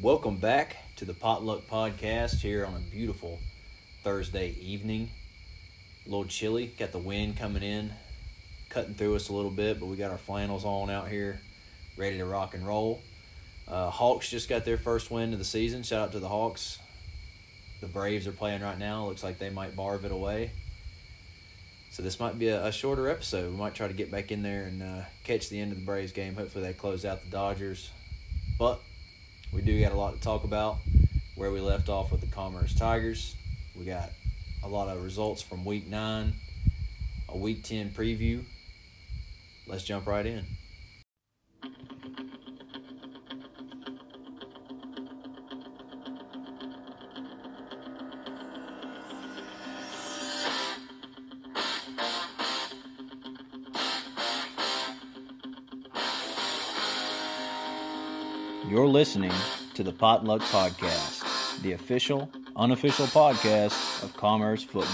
Welcome back to the Potluck Podcast here on a beautiful Thursday evening. A little chilly, got the wind coming in, cutting through us a little bit, but we got our flannels on out here, ready to rock and roll. Uh, Hawks just got their first win of the season. Shout out to the Hawks. The Braves are playing right now. Looks like they might barve it away. So this might be a, a shorter episode. We might try to get back in there and uh, catch the end of the Braves game. Hopefully they close out the Dodgers. But we do got a lot to talk about. Where we left off with the Commerce Tigers. We got a lot of results from week nine, a week 10 preview. Let's jump right in. Listening to the Potluck Podcast, the official, unofficial podcast of Commerce Football.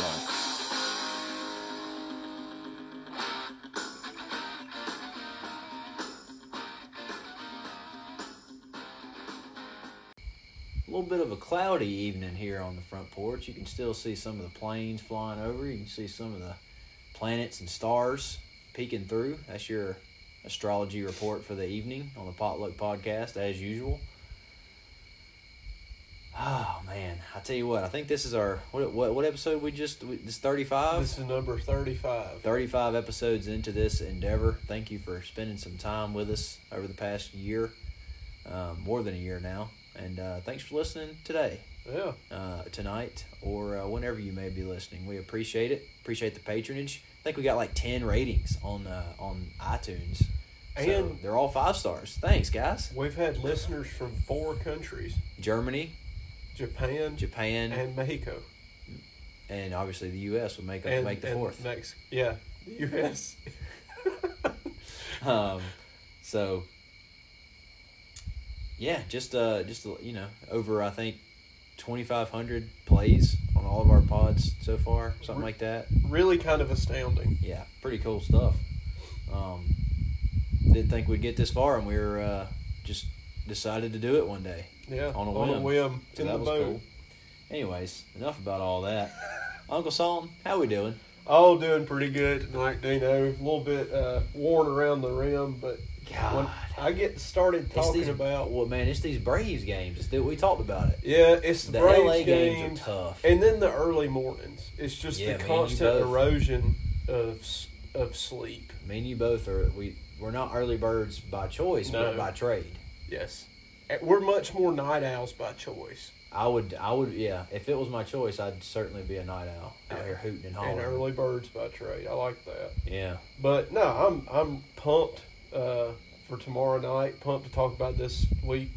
A little bit of a cloudy evening here on the front porch. You can still see some of the planes flying over. You can see some of the planets and stars peeking through. That's your astrology report for the evening on the Potluck Podcast, as usual. Oh man, I tell you what, I think this is our what what, what episode we just this thirty five. This is number 35. 35 episodes into this endeavor. Thank you for spending some time with us over the past year, um, more than a year now. And uh, thanks for listening today, Yeah. uh, tonight, or uh, whenever you may be listening. We appreciate it. Appreciate the patronage. I think we got like 10 ratings on uh, on iTunes. So And- they're all five stars. Thanks, guys. We've had listeners from four countries Germany, Japan, Japan, and, Mexico. and obviously the U.S. would make And, make the and fourth. Mex- yeah. The U.S. um, so yeah, just uh, just you know, over I think twenty five hundred plays on all of our pods so far, something like that. really kind of astounding. Yeah, pretty cool stuff. Um, didn't think we'd get this far, and we were uh, just decided to do it one day. Yeah. On a whim. on a whim. So in that the was boat. cool. Anyways, enough about all that. Uncle Solomon, how we doing? All doing pretty good tonight, Dino. A little bit uh, worn around the rim, but when God, I get started talking these about. well, man, it's these Braves games. It's, we talked about it. Yeah, it's the, The Braves LA games games, are tough. and then the early mornings. It's just Yeah, the and constant erosion of of sleep. Me and you both are we we're not early birds by choice, but by trade. Yes. Uh, We're much more night owls by choice I would I would yeah, if it was my choice, I'd certainly be a night owl out Yeah. here hooting and and hollering. early birds by trade. I like that. Yeah. But no, I'm I'm pumped uh, for tomorrow night. Pumped to talk about this week's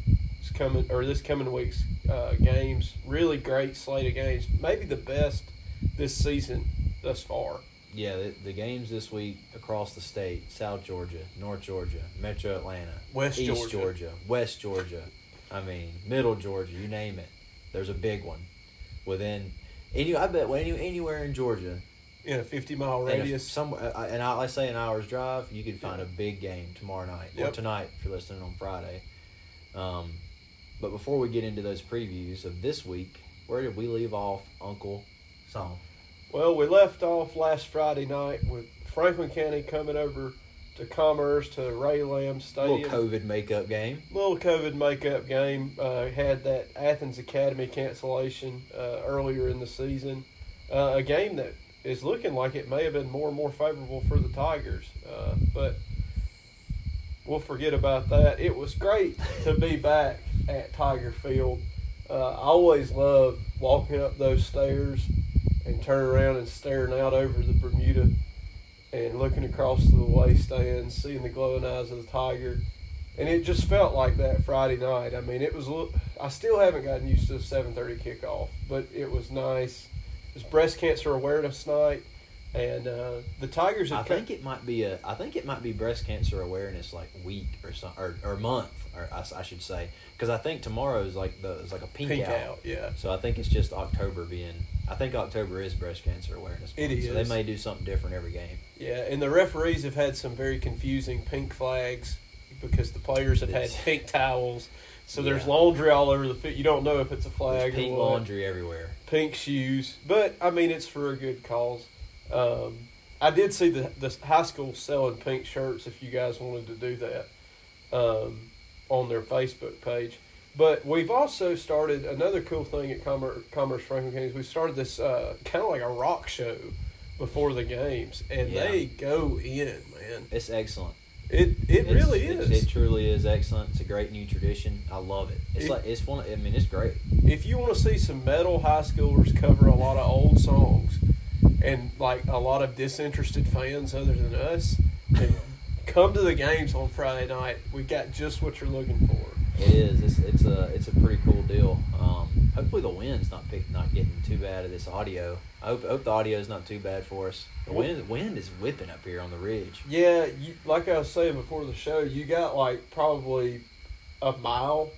coming or this coming week's uh, games. Really great slate of games. Maybe the best this season thus far. Yeah, the, the games this week across the state, South Georgia, North Georgia, Metro Atlanta, West East Georgia. West Georgia. I mean, Middle Georgia, you name it. There's a big one. Within any I bet any, anywhere in Georgia, In a 50 mile radius. some, uh, and I, let's say an hour's drive, you could find a big game tomorrow night or tonight if you're listening on Friday. Um, but before we get into those previews of this week, where did we leave off, Uncle Song? Well, we left off last Friday night with Franklin County coming over to Commerce to Ray Lamb Stadium. Little COVID makeup game. little COVID makeup game. Uh, had that Athens Academy cancellation uh, earlier in the season. Uh, a game that is looking like it may have been more and more favorable for the Tigers, uh, but we'll forget about that. It was great to be back at Tiger Field. Uh, I always love walking up those stairs and turning around and staring out over the Bermuda and looking across to the way stands, seeing the glowing eyes of the Tiger and it just felt like that Friday night. I mean, it was. I still haven't gotten used to the seven thirty kickoff, but it was nice. It was breast cancer awareness night, and uh, the Tigers I think it might be a. I think it might be breast cancer awareness like week or some or, or month or I, I should say because I think tomorrow is like the is like a pink, pink out. out. Yeah, So I think it's just October being. I think October is breast cancer awareness. It month, So they may do something different every game. yeah, and the referees have had some very confusing pink flags because the players have had pink towels. So there's Yeah. laundry all over the field. You don't know if it's a There's flag pink or what. laundry everywhere. pink shoes, but I mean it's for a good cause. Um, I did see the the high school selling pink shirts. If you guys wanted to do that, um, on their Facebook page. But we've also started another cool thing at Commerce, Commerce Franklin County. We started this uh, kind of like a rock show before the games, and Yeah. they go in, man. It's excellent. It it It's- really it- is. It, truly is excellent. It's a great new tradition. I love it. It's It- like it's one. I mean, it's great. if you want to see some metal high schoolers cover a lot of old songs and like a lot of disinterested fans other than us, then come to the games on Friday night. We got just what you're looking for. It is. It's it's a it's a pretty cool deal. Um, hopefully the wind's not pick, not getting too bad of this audio. I hope, hope the audio is not too bad for us. The wind wind is whipping up here on the ridge. Yeah, you, like I was saying before the show, you got like probably a mile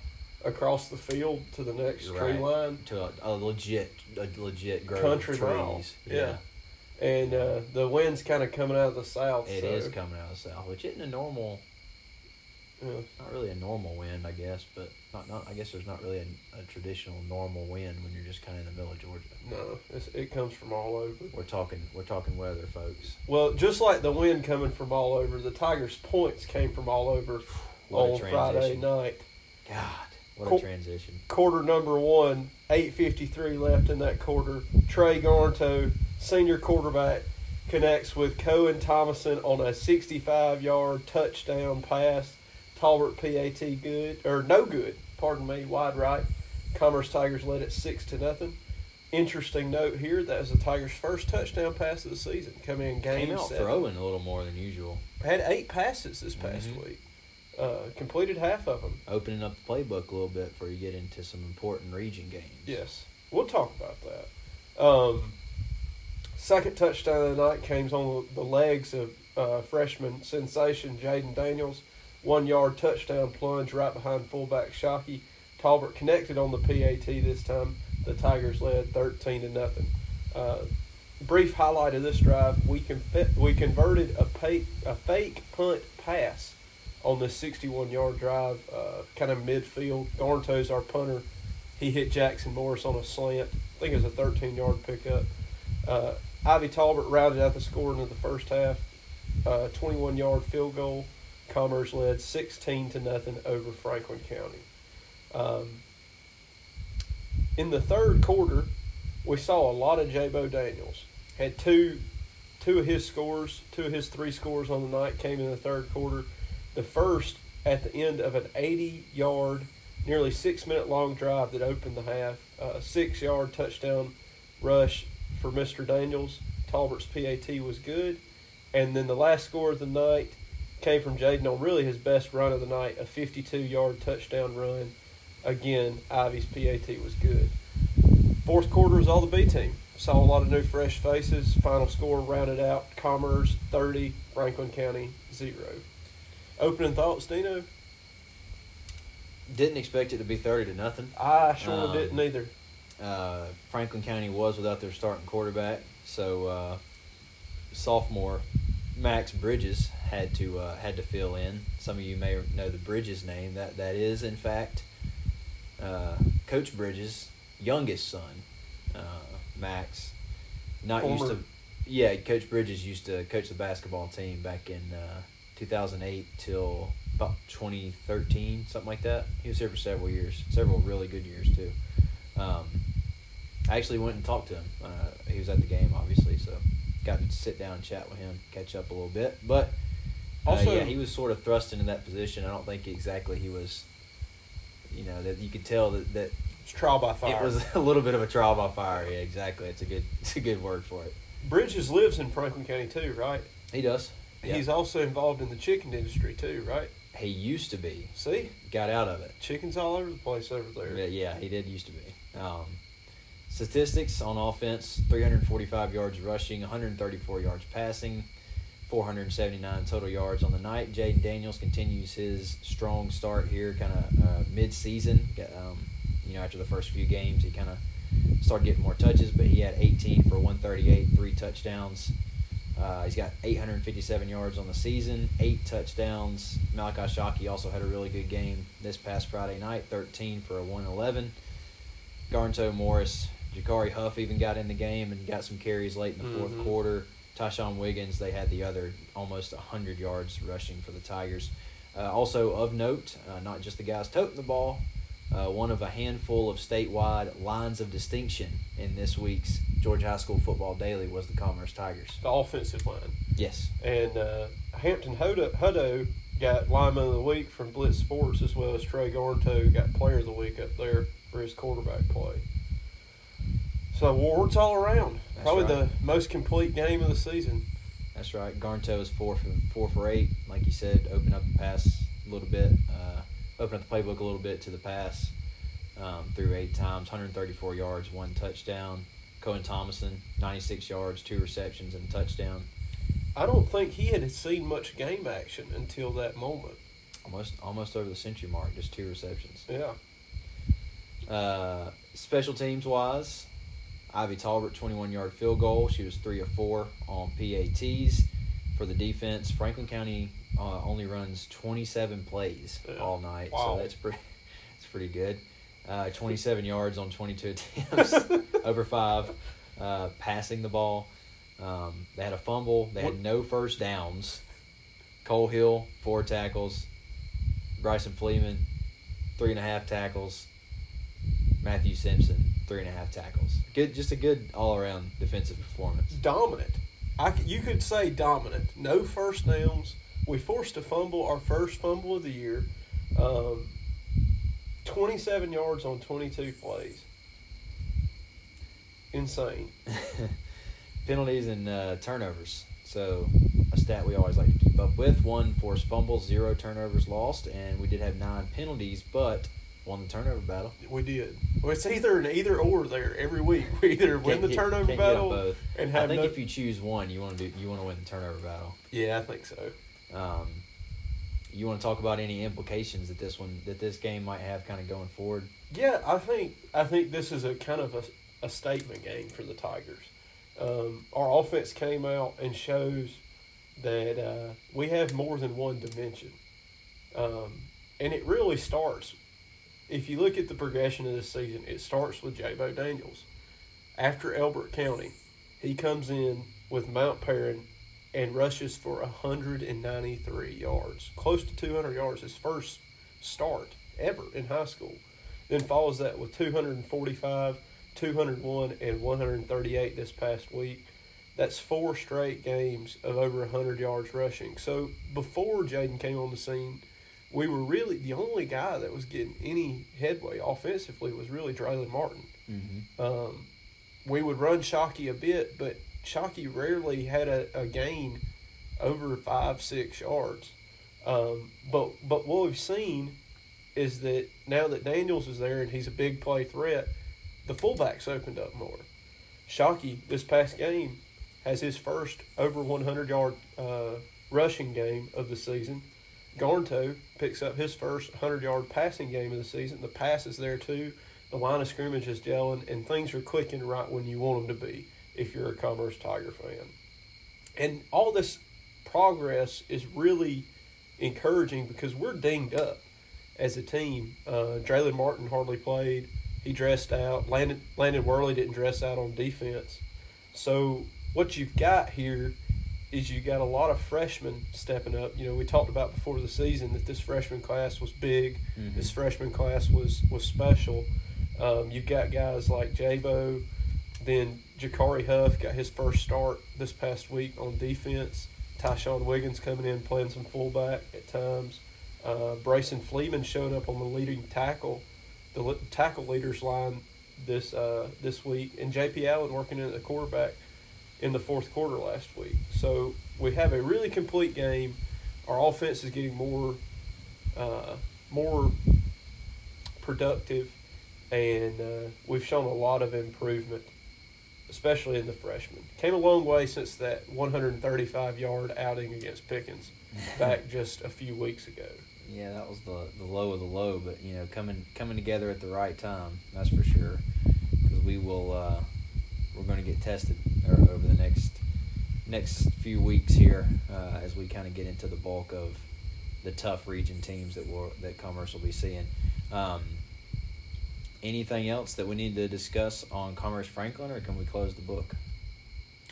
across the field to the next You're tree line, To a, a legit a legit grove Country of trees. mile. Yeah. and uh, the wind's kind of coming out of the south. It so, is coming out of the south, which isn't a normal. Yeah. Not really a normal wind, I guess, but not not. I guess there's not really a, a traditional normal wind when you're just kind of in the middle of Georgia. No, it's, it comes from all over. We're talking we're talking weather, folks. Well, just like the wind coming from all over, the Tigers' points came from all over on Friday night. God, what Cool. a transition. Quarter number one, eight fifty three left in that quarter. Trey Garnto, senior quarterback, connects with Cohen Thomason on a sixty five yard touchdown pass. Talbert PAT good or no good, pardon me, wide right. Commerce Tigers led it six to nothing. Interesting note here, that was the Tigers' first touchdown pass of the season, coming in game Came out seven. throwing a little more than usual, had eight passes this past Mhm. week. Uh, completed half of them. opening up the playbook a little bit before you get into some important region games. Yes, we'll talk about that. Um, second touchdown of the night came on the legs of uh, freshman sensation Jaden Daniels. One yard touchdown plunge right behind fullback Shockey. Talbert connected on the PAT this time. The Tigers led thirteen to nothing. Uh, brief highlight of this drive: we con- we converted a, pay- a fake punt pass on this 61 yard drive, uh, kind of midfield. Garnto's our punter. He hit Jackson Morris on a slant. I think it was a 13 yard pickup. Uh, Ivy Talbert rounded out the score into the first half. Uh, 21 yard field goal. Commerce led 16 to nothing over Franklin County. Um, in the third quarter, we saw a lot of J-Bo Daniels. Had two, two of his scores, two of his three scores on the night came in the third quarter. The first at the end of an 80 yard, nearly six minute long drive that opened the half. A six yard touchdown rush for Mr. Daniels. Talbert's PAT was good. And then the last score of the night came from Jaden on really his best run of the night, a 52 yard touchdown run. Again, Ivy's PAT was good. Fourth quarter was all the B team. Saw a lot of new fresh faces. Final score rounded out Commerce 30, Franklin County 0. Opening thoughts, Dino? Didn't expect it to be thirty to nothing. I sure Um, didn't either. Uh, Franklin County was without their starting quarterback, so uh, sophomore Max Bridges had to uh, had to fill in. Some of you may know the Bridges name. That that is in fact uh, Coach Bridges' youngest son, uh, Max. Not used to. Yeah, Coach Bridges used to coach the basketball team back in uh, 2008 till about 2013, something like that. He was here for several years, several really good years too. Um, I actually went and talked to him. Uh, he was at the game, obviously, so got to sit down and chat with him, catch up a little bit. But uh, Also- yeah, he was sort of thrust into that position. I don't think exactly he was. You know that you could tell that, that It's trial by fire. it was a little bit of a trial by fire. Yeah, exactly. It's a good it's a good word for it. Bridges lives in Franklin County too, right? He does. Yeah. He's also involved in the chicken industry too, right? he used to be. See, Got out of it. chickens all over the place over there. Yeah, yeah, he did used to be. Um, statistics on offense: 345 yards rushing, 134 yards passing, 479 total yards on the night. Jaden Daniels continues his strong start here, kind of uh, mid-season. Um, you know, after the first few games, he kind of started getting more touches, but he had 18 for 138, three touchdowns. Uh, he's got 857 yards on the season, eight touchdowns. Malachi Shockey also had a really good game this past Friday night, 13 for a 111. Garnto Morris, Jakari Huff even got in the game and got some carries late in the 4th Mhm. quarter. Tyshawn Wiggins, they had the other almost 100 yards rushing for the Tigers. Uh, also of note, uh, not just the guys toting the ball, uh, one of a handful of statewide lines of distinction in this week's Georgia High School Football Daily was the Commerce Tigers. The offensive line. Yes. And uh, Hampton Huddo got lineman of the week from Blitz Sports, as well as Trey Garnto got player of the week up there for his quarterback play. So awards all around. That's Probably right. the most complete game of the season. That's right. Garnto is four for four for eight. Like you said, open up the pass a little bit, uh, open up the playbook a little bit to the pass. Um, through eight times, 134 yards, one touchdown. Cohen Thomason, 96 yards, two receptions, and a touchdown. I don't think he had seen much game action until that moment. Almost almost over the century mark, just two receptions. Yeah. Uh, special teams wise, Ivy Talbert, 21 yard field goal. She was three of four on PATs. For the defense, Franklin County uh, only runs 27 plays Yeah. all night, Wow. so that's pretty, that's pretty good. Uh, 27 yards on 22 attempts, over five, uh, passing the ball. Um, they had a fumble. They had no first downs. Cole Hill, four tackles. Bryson Fleeman, three and a half tackles. Matthew Simpson, three and a half tackles. Good, just a good all around defensive performance. Dominant. I you could say dominant. No first downs. We forced a fumble, our first fumble of the year. Um, 27 yards on 22 plays. Insane. Penalties and uh, turnovers. So a stat we always like to keep up with: one forced fumble, zero turnovers lost, and we did have nine penalties, but won the turnover battle. We did. Well, it's either an either or there every week. We either win Can't the turnover can't get 'em battle both. and I have think no. if you choose one, you want to do you want to win the turnover battle. yeah, I think so. Um, you want to talk about any implications that this one that this game might have kind of going forward? Yeah, I think I think this is a kind of a, a statement game for the Tigers. Um, our offense came out and shows that uh, we have more than one dimension, um, and it really starts. If you look at the progression of this season, it starts with Jabo Daniels. After Elbert County, he comes in with Mount Paran and rushes for 193 yards, close to 200 yards, his first start ever in high school. Then follows that with 245, 201, and 138 this past week. That's four straight games of over 100 yards rushing. So before Jaden came on the scene, we were really the only guy that was getting any headway offensively was really Draylen Martin. Mm-hmm. Um, we would run Shockey a bit, but Shockey rarely had a, a gain over five, six yards. Um, but but what we've seen is that now that Daniels is there and he's a big play threat, the fullbacks opened up more. Shockey this past game has his first over 100 yard uh, rushing game of the season. Garnto picks up his first 100 yard passing game of the season. The pass is there too. The line of scrimmage is gelling, and things are clicking right when you want them to be if you're a Commerce Tiger fan. And all this progress is really encouraging because we're dinged up as a team. Uh, Draylen Martin hardly played. He dressed out. Landon, Landon Worley didn't dress out on defense. So what you've got here is you got a lot of freshmen stepping up. You know, we talked about before the season that this freshman class was big. Mhm. This freshman class was was special. Um, you've got guys like Jabo, then Jakari Huff got his first start this past week on defense. Tyshawn Wiggins coming in playing some fullback at times. Uh, Bryson Fleeman showed up on the leading tackle, the tackle leaders line this uh, this week, and J.P. Allen working in at the quarterback in the fourth quarter last week. So we have a really complete game. Our offense is getting more uh, more productive, and uh, we've shown a lot of improvement, especially in the freshmen. Came a long way since that 135 yard outing against Pickens back just a few weeks ago. Yeah, that was the the low of the low, but you know, coming coming together at the right time, that's for sure. Because we will, uh, we're going to get tested o- over the next next few weeks here uh, as we kind of get into the bulk of the tough region teams that will that Commerce will be seeing. Um, anything else that we need to discuss on Commerce Franklin, or can we close the book?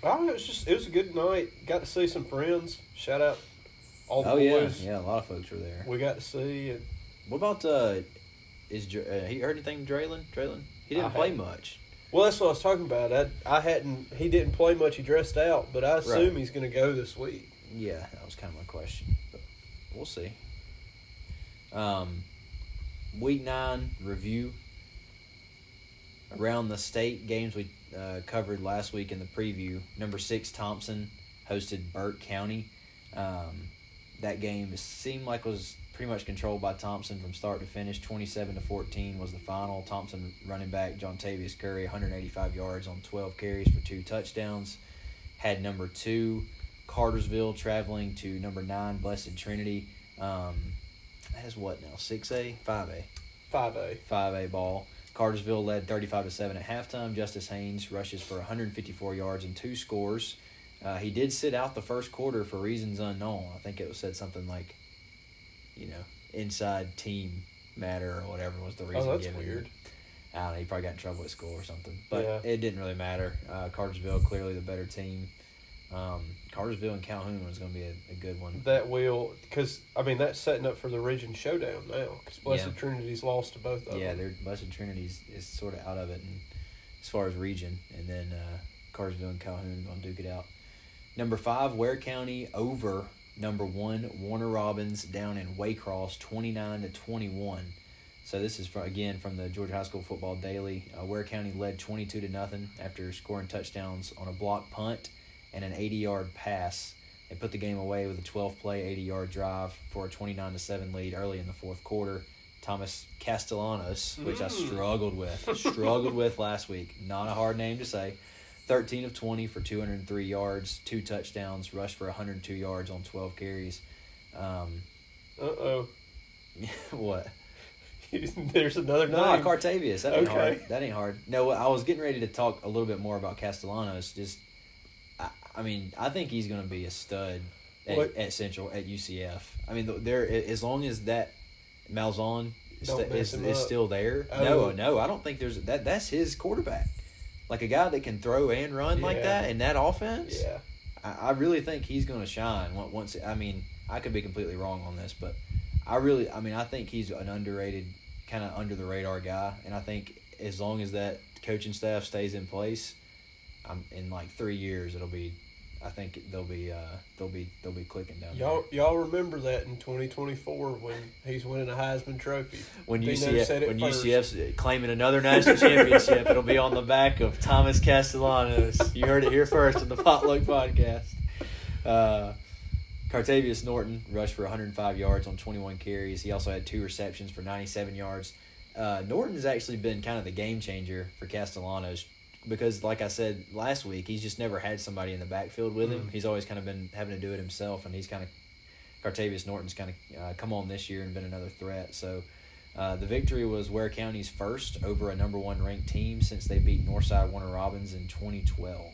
Oh, it was just it was a good night. Got to see some friends. Shout out all the oh boys. yeah, yeah, a lot of folks were there. We got to see and What about uh, is uh, he heard anything, Draylen? Draylen, he didn't I play much. Well, that's what I was talking about. I I hadn't he didn't play much. He dressed out, but I assume Right. he's going to go this week. Yeah, that was kind of my question, but we'll see. Um, week nine review around the state games we uh, covered last week in the preview. Number six Thomson hosted Burke County. Um, that game seemed like was pretty much controlled by Thomson from start to finish. Twenty seven to fourteen was the final. Thomson running back John Tavius Curry, one hundred eighty five yards on twelve carries for two touchdowns. Had number two Cartersville traveling to number nine Blessed Trinity. Um, that is what now? Six A, five A, Five A. five A ball. Cartersville led thirty five to seven at halftime. Justice Haynes rushes for one hundred fifty four yards and two scores. Uh, he did sit out the first quarter for reasons unknown. I think it was said something like, you know, inside team matter or whatever was the reason Oh, that's given. weird. I don't know. He probably got in trouble at school or something, but Yeah. it didn't really matter. Uh, Cartersville clearly the better team. Um, Cartersville and Calhoun was going to be a, a good one. That will because I mean that's setting up for the region showdown now because Blessed Yeah. Trinity's lost to both of yeah, them. they're Blessed Trinity's is sort of out of it, and as far as region, and then uh, Cartersville and Calhoun going to duke it out. Number five, Ware County over number one Warner Robins down in Waycross, twenty nine to twenty one. So this is from, again from the Georgia High School Football Daily. Uh, Ware County led twenty two to nothing after scoring touchdowns on a block punt and an eighty yard pass. They put the game away with a twelve play, eighty yard drive for a twenty nine to seven lead early in the fourth quarter. Thomas Castellanos, which I Mm. struggled with, struggled with last week. Not a hard name to say. 13 of 20 for 203 yards, two touchdowns, rushed for 102 yards on 12 carries. Um, Uh oh. what? There's another No, name. Cartavius. That ain't Okay. hard. That ain't hard. No, I was getting ready to talk a little bit more about Castellanos. Just, I, I mean, I think he's going to be a stud at, at Central at UCF. I mean, there as long as that Malzahn st- is, is still there. Oh. No, no, I don't think there's that. That's his quarterback. Like a guy that can throw and run like that in that offense. Yeah. I, I really think he's going to shine once. I mean, I could be completely wrong on this, but I really, I mean, I think he's an underrated, kind of under the radar guy, and I think as long as that coaching staff stays in place, I'm in like three years it'll be. I think they'll be uh, they'll be they'll be clicking down Y'all, y'all remember that in 2024 when he's winning a Heisman Trophy. When Dino UCF when first. UCF's claiming another national championship, it'll be on the back of Thomas Castellanos. You heard it here first on the Potluck Podcast. Uh, Cartavius Norton rushed for 105 yards on 21 carries. He also had two receptions for 97 yards. Uh, Norton's actually been kind of the game changer for Castellanos because, like I said last week, he's just never had somebody in the backfield with him. Mm. He's always kind of been having to do it himself, and he's kind of Cartavius Norton's kind of uh, come on this year and been another threat. So uh, the victory was Ware County's first over a number one ranked team since they beat Northside Warner Robins in 2012.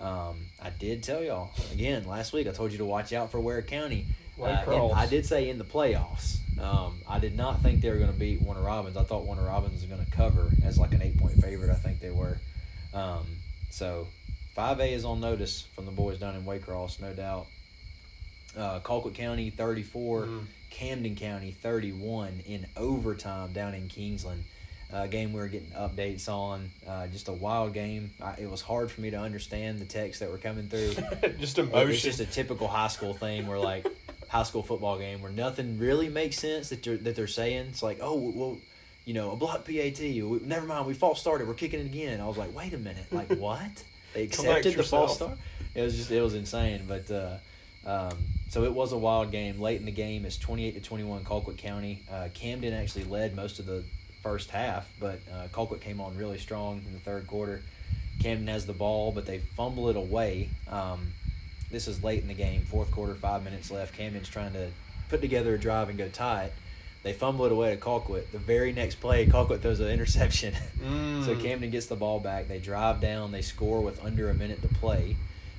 Um, I did tell y'all again last week. I told you to watch out for Ware County. Uh, Waycross. I did say in the playoffs. Um, I did not think they were going to beat Warner Robins. I thought Warner Robins was going to cover as like an eight point favorite. I think they were. Um, so, five A is on notice from the boys down in Waycross, no doubt. Uh, Colquitt County thirty four, Mm. Camden County thirty one in overtime down in Kingsland. Uh, game we were getting updates on. Uh, just a wild game. I, it was hard for me to understand the texts that were coming through. just emotion. It's just a typical high school thing where like high school football game where nothing really makes sense that they're that they're saying. It's like, oh well, you know, a block PAT. We, never mind, we false started. We're kicking it again. I was like, wait a minute, like what? They accepted the false start. It was just it was insane. But uh, um, so it was a wild game. Late in the game, it's twenty eight to twenty one. Colquitt County. Uh, Camden actually led most of the first half, but uh, Colquitt came on really strong in the third quarter. Camden has the ball, but they fumble it away. Um, this is late in the game, fourth quarter, five minutes left. Camden's trying to put together a drive and go tie it. They fumble it away to Colquitt. The very next play, Colquitt throws an interception. Mm. so Camden gets the ball back. They drive down. They score with under a minute to play.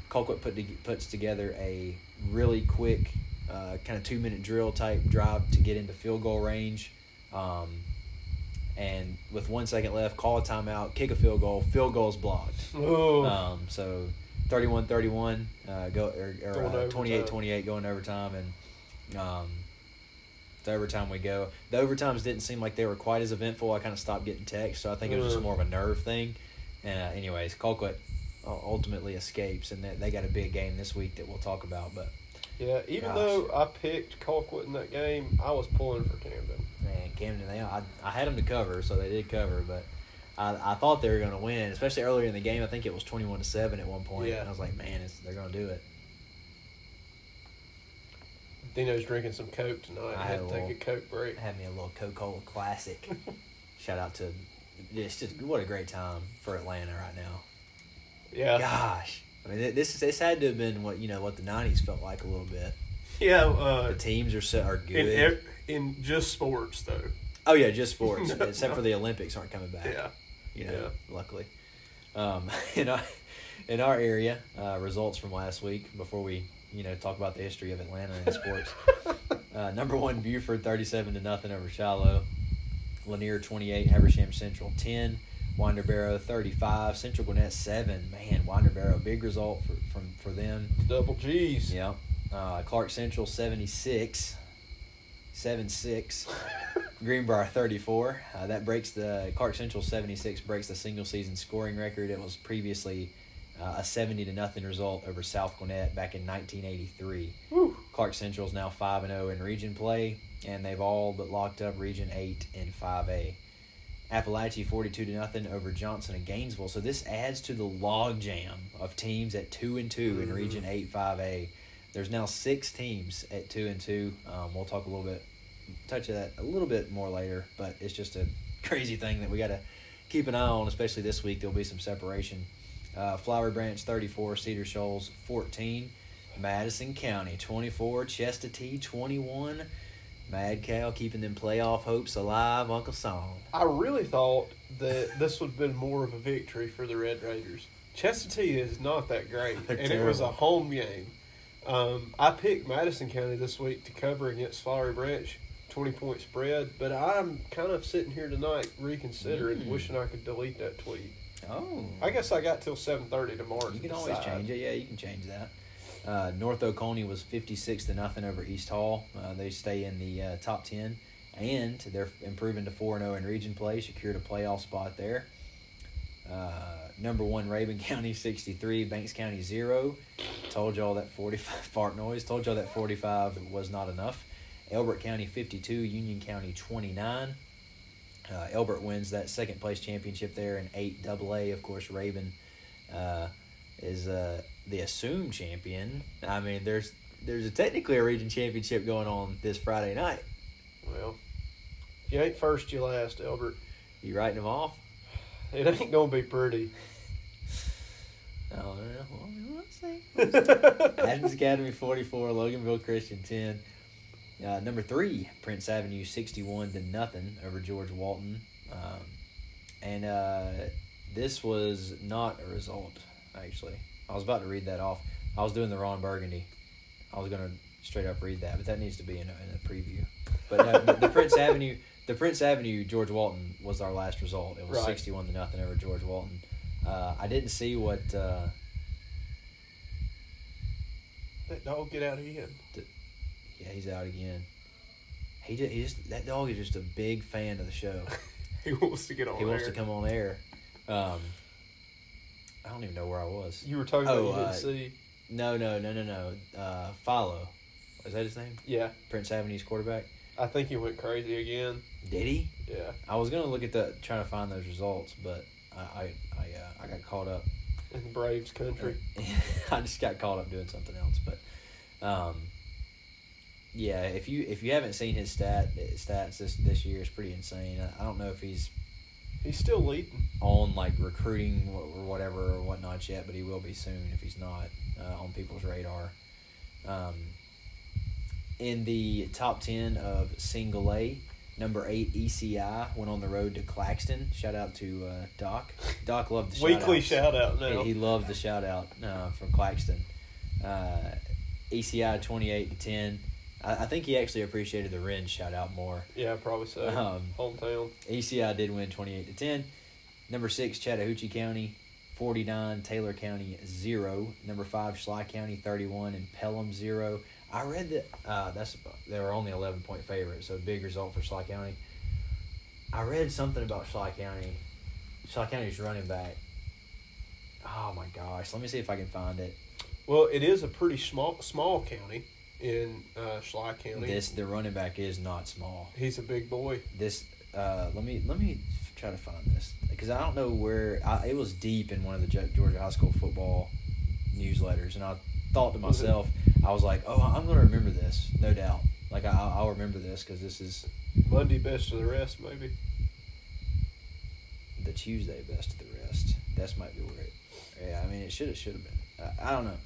Colquitt put to, puts together a really quick, uh, kind of two minute drill type drive to get into field goal range. Um, and with one second left, call a timeout, kick a field goal. Field goal's blocked. Oh, Um, so 31 31, uh, go, or, or uh, overtime. 28 28 going overtime. And um, to overtime we go. The overtimes didn't seem like they were quite as eventful. I kind of stopped getting texts, so I think it was just more of a nerve thing. And, uh, anyways, Colquitt uh, ultimately escapes, and they, they got a big game this week that we'll talk about. But, yeah. Even gosh. though I picked Colquitt in that game, I was pulling for Camden. man, Camden, they, I, I had them to cover, so they did cover, but. I, I thought they were going to win, especially earlier in the game. I think it was twenty-one to seven at one point. Yeah. And I was like, "Man, they're going to do it." Dino's drinking some Coke tonight. I I had had a to take little- a Coke break. had me a little Coca Cola Classic. Shout out to it's just what a great time for Atlanta right now. Yeah, Gosh, I mean this is this had to have been what you know what the '90s felt like a little bit. yeah. Uh, The teams are so are good. in in just sports though. oh yeah, just sports, except for the Olympics aren't coming back. Yeah. you know, luckily. Um, in our in our area, uh, results from last week before we you know talk about the history of Atlanta in sports. uh, number one, Buford thirty-seven to nothing over Shiloh. Lanier twenty-eight, Habersham Central ten. Winder Barrow thirty-five, Central Gwinnett seven. Man, Winder Barrow, big result for from for them. Double G's. Yeah. Uh, Clarke Central 76, 7 6. Greenbrier 34. Uh, that breaks the Clarke Central 76 breaks the single season scoring record. It was previously uh, a 70 to nothing result over South Gwinnett back in 1983. Whew. Clarke is now 5 and 0 in region play, and they've all but locked up Region 8 and 5A. Apalachee 42 to nothing over Johnson and Gainesville. So this adds to the logjam of teams at 2 and 2 in. Region 8 5A. There's now 6 teams at 2 and 2. Um, we'll talk a little bit touch that a little bit more later, but it's just a crazy thing that we got to keep an eye on, especially this week. There'll be some separation. Uh, Flowery Branch 34, Cedar Shoals 14, Madison County 24, Chestatee 21. Mad Cow keeping them playoff hopes alive, Uncle Song. I really thought that this would have been more of a victory for the Red Raiders. Chestatee is not that great, They're and it was a home game. Um, I picked Madison County this week to cover against Flowery Branch, twenty point spread. But I'm kind of sitting here tonight reconsidering, Mm. wishing I could delete that tweet. Oh, I guess I got till seven thirty tomorrow. you to can always change it. Yeah, you can change that. Uh, North Oconee was fifty six to nothing over East Hall. Uh, they stay in the uh, top ten, and they're improving to four and zero in region play. Secured a playoff spot there. Uh, number one, Raven County sixty three, Banks County zero. Told y'all that forty five fart noise. Told y'all that forty five was not enough. Elbert County fifty two, Union County twenty nine. Uh, Elbert wins that second place championship there in eight double A. Of course, Rabun uh, is uh, the assumed champion. I mean, there's there's a technically a region championship going on this Friday night. Well, if you ain't first, you last, Elbert. You writing them off? It ain't gonna be pretty. Oh, well, we'll see. Athens Academy 44, Loganville Christian 10. Uh, number three, Prince Avenue 61 to nothing over George Walton. Um, and uh, this was not a result, actually. I was about to read that off. I was doing the Ron Burgundy. I was going to straight up read that, but that needs to be in a, in a preview. But uh, the, the Prince Avenue, the Prince Avenue George Walton was our last result. It was Right. 61 to nothing over George Walton. Uh, I didn't see what. Uh, That dog get out again. Yeah, he's out again. He just, he just that dog is just a big fan of the show. He wants to get on. he wants to come on air. Um, I don't even know where I was. You were talking Oh, about you uh, didn't see. No, no, no, no, no. Uh, Follow. Is that his name? Yeah, Prince Avenue's quarterback. I think he went crazy again. Did he? Yeah, I was gonna look at the trying to find those results, but I I I, uh, I got caught up. in Braves country. I just got caught up doing something else, but um, yeah. If you if you haven't seen his stat stats this this year, it's pretty insane. I, don't know if he's He's still leading. on like recruiting or whatever or whatnot yet, but he will be soon if he's not uh, on people's radar. Um, in the top ten of single A, Number eight, ECI went on the road to Claxton. Shout out to uh, Doc. Doc loved the Weekly shout out now. He, he loved the shout out uh, from Claxton. Uh, ECI twenty eight to ten. I, I think he actually appreciated the Wren shout out more. yeah, probably so. Um, Hometown. ECI did win 28 to 10. Number 6 Chattahoochee County 49, Taylor County 0. Number 5 Schley County 31 and Pelham 0. I read that uh, that's they were only 11 point favorites, so big result for Schley County. I read something about Schley County. Schley County's running back. Oh my gosh, let me see if I can find it. Well, it is a pretty small small county in uh, Schley County. This the running back is not small. He's a big boy. this uh, let me let me try to find this because I don't know where I, it was deep in one of the Georgia high school football newsletters, and I thought to myself, I was like, oh, I'm gonna remember this, no doubt. Like I, I'll remember this because this is Monday best of the rest, maybe. the Tuesday best of the rest. That's might be where it. Yeah, I mean it should have should have been. I, I don't know.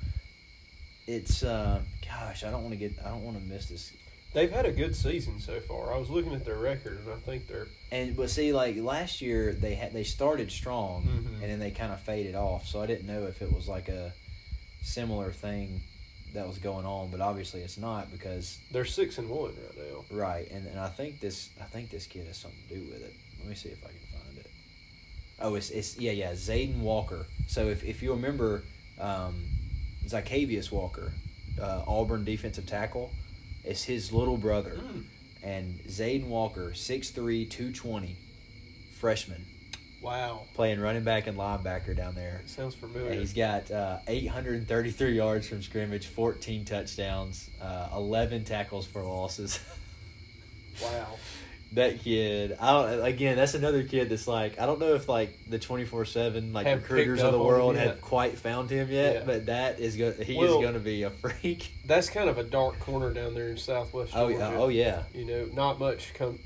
It's uh, gosh, I don't want to get I don't want to miss this They've had a good season so far. I was looking at their record, and I think they're And but see, like last year, they had they started strong, Mhm. and then they kind of faded off. So I didn't know if it was like a similar thing that was going on, but obviously it's not because they're six and one right now. right. And and I think this I think this kid has something to do with it. Let me see if I can find it. Oh, it's it's yeah yeah Zayden Walker. So if if you remember, um, Zykeivous Walker, uh, Auburn defensive tackle, it's his little brother Mm. and Zayden Walker, 6'3", 220, freshman, Wow, playing running back and linebacker down there. sounds familiar. And he's got uh, 833 yards from scrimmage, 14 touchdowns, uh, 11 tackles for losses. wow. That kid, I don't. Again, that's another kid that's like I don't know if like the 24 seven like Have recruiters of the up on him world have quite found him yet, Yeah. but that is go- he Well- is going to be a freak. That's kind of a dark corner down there in Southwest Oh Georgia. yeah, oh yeah, You know, not much come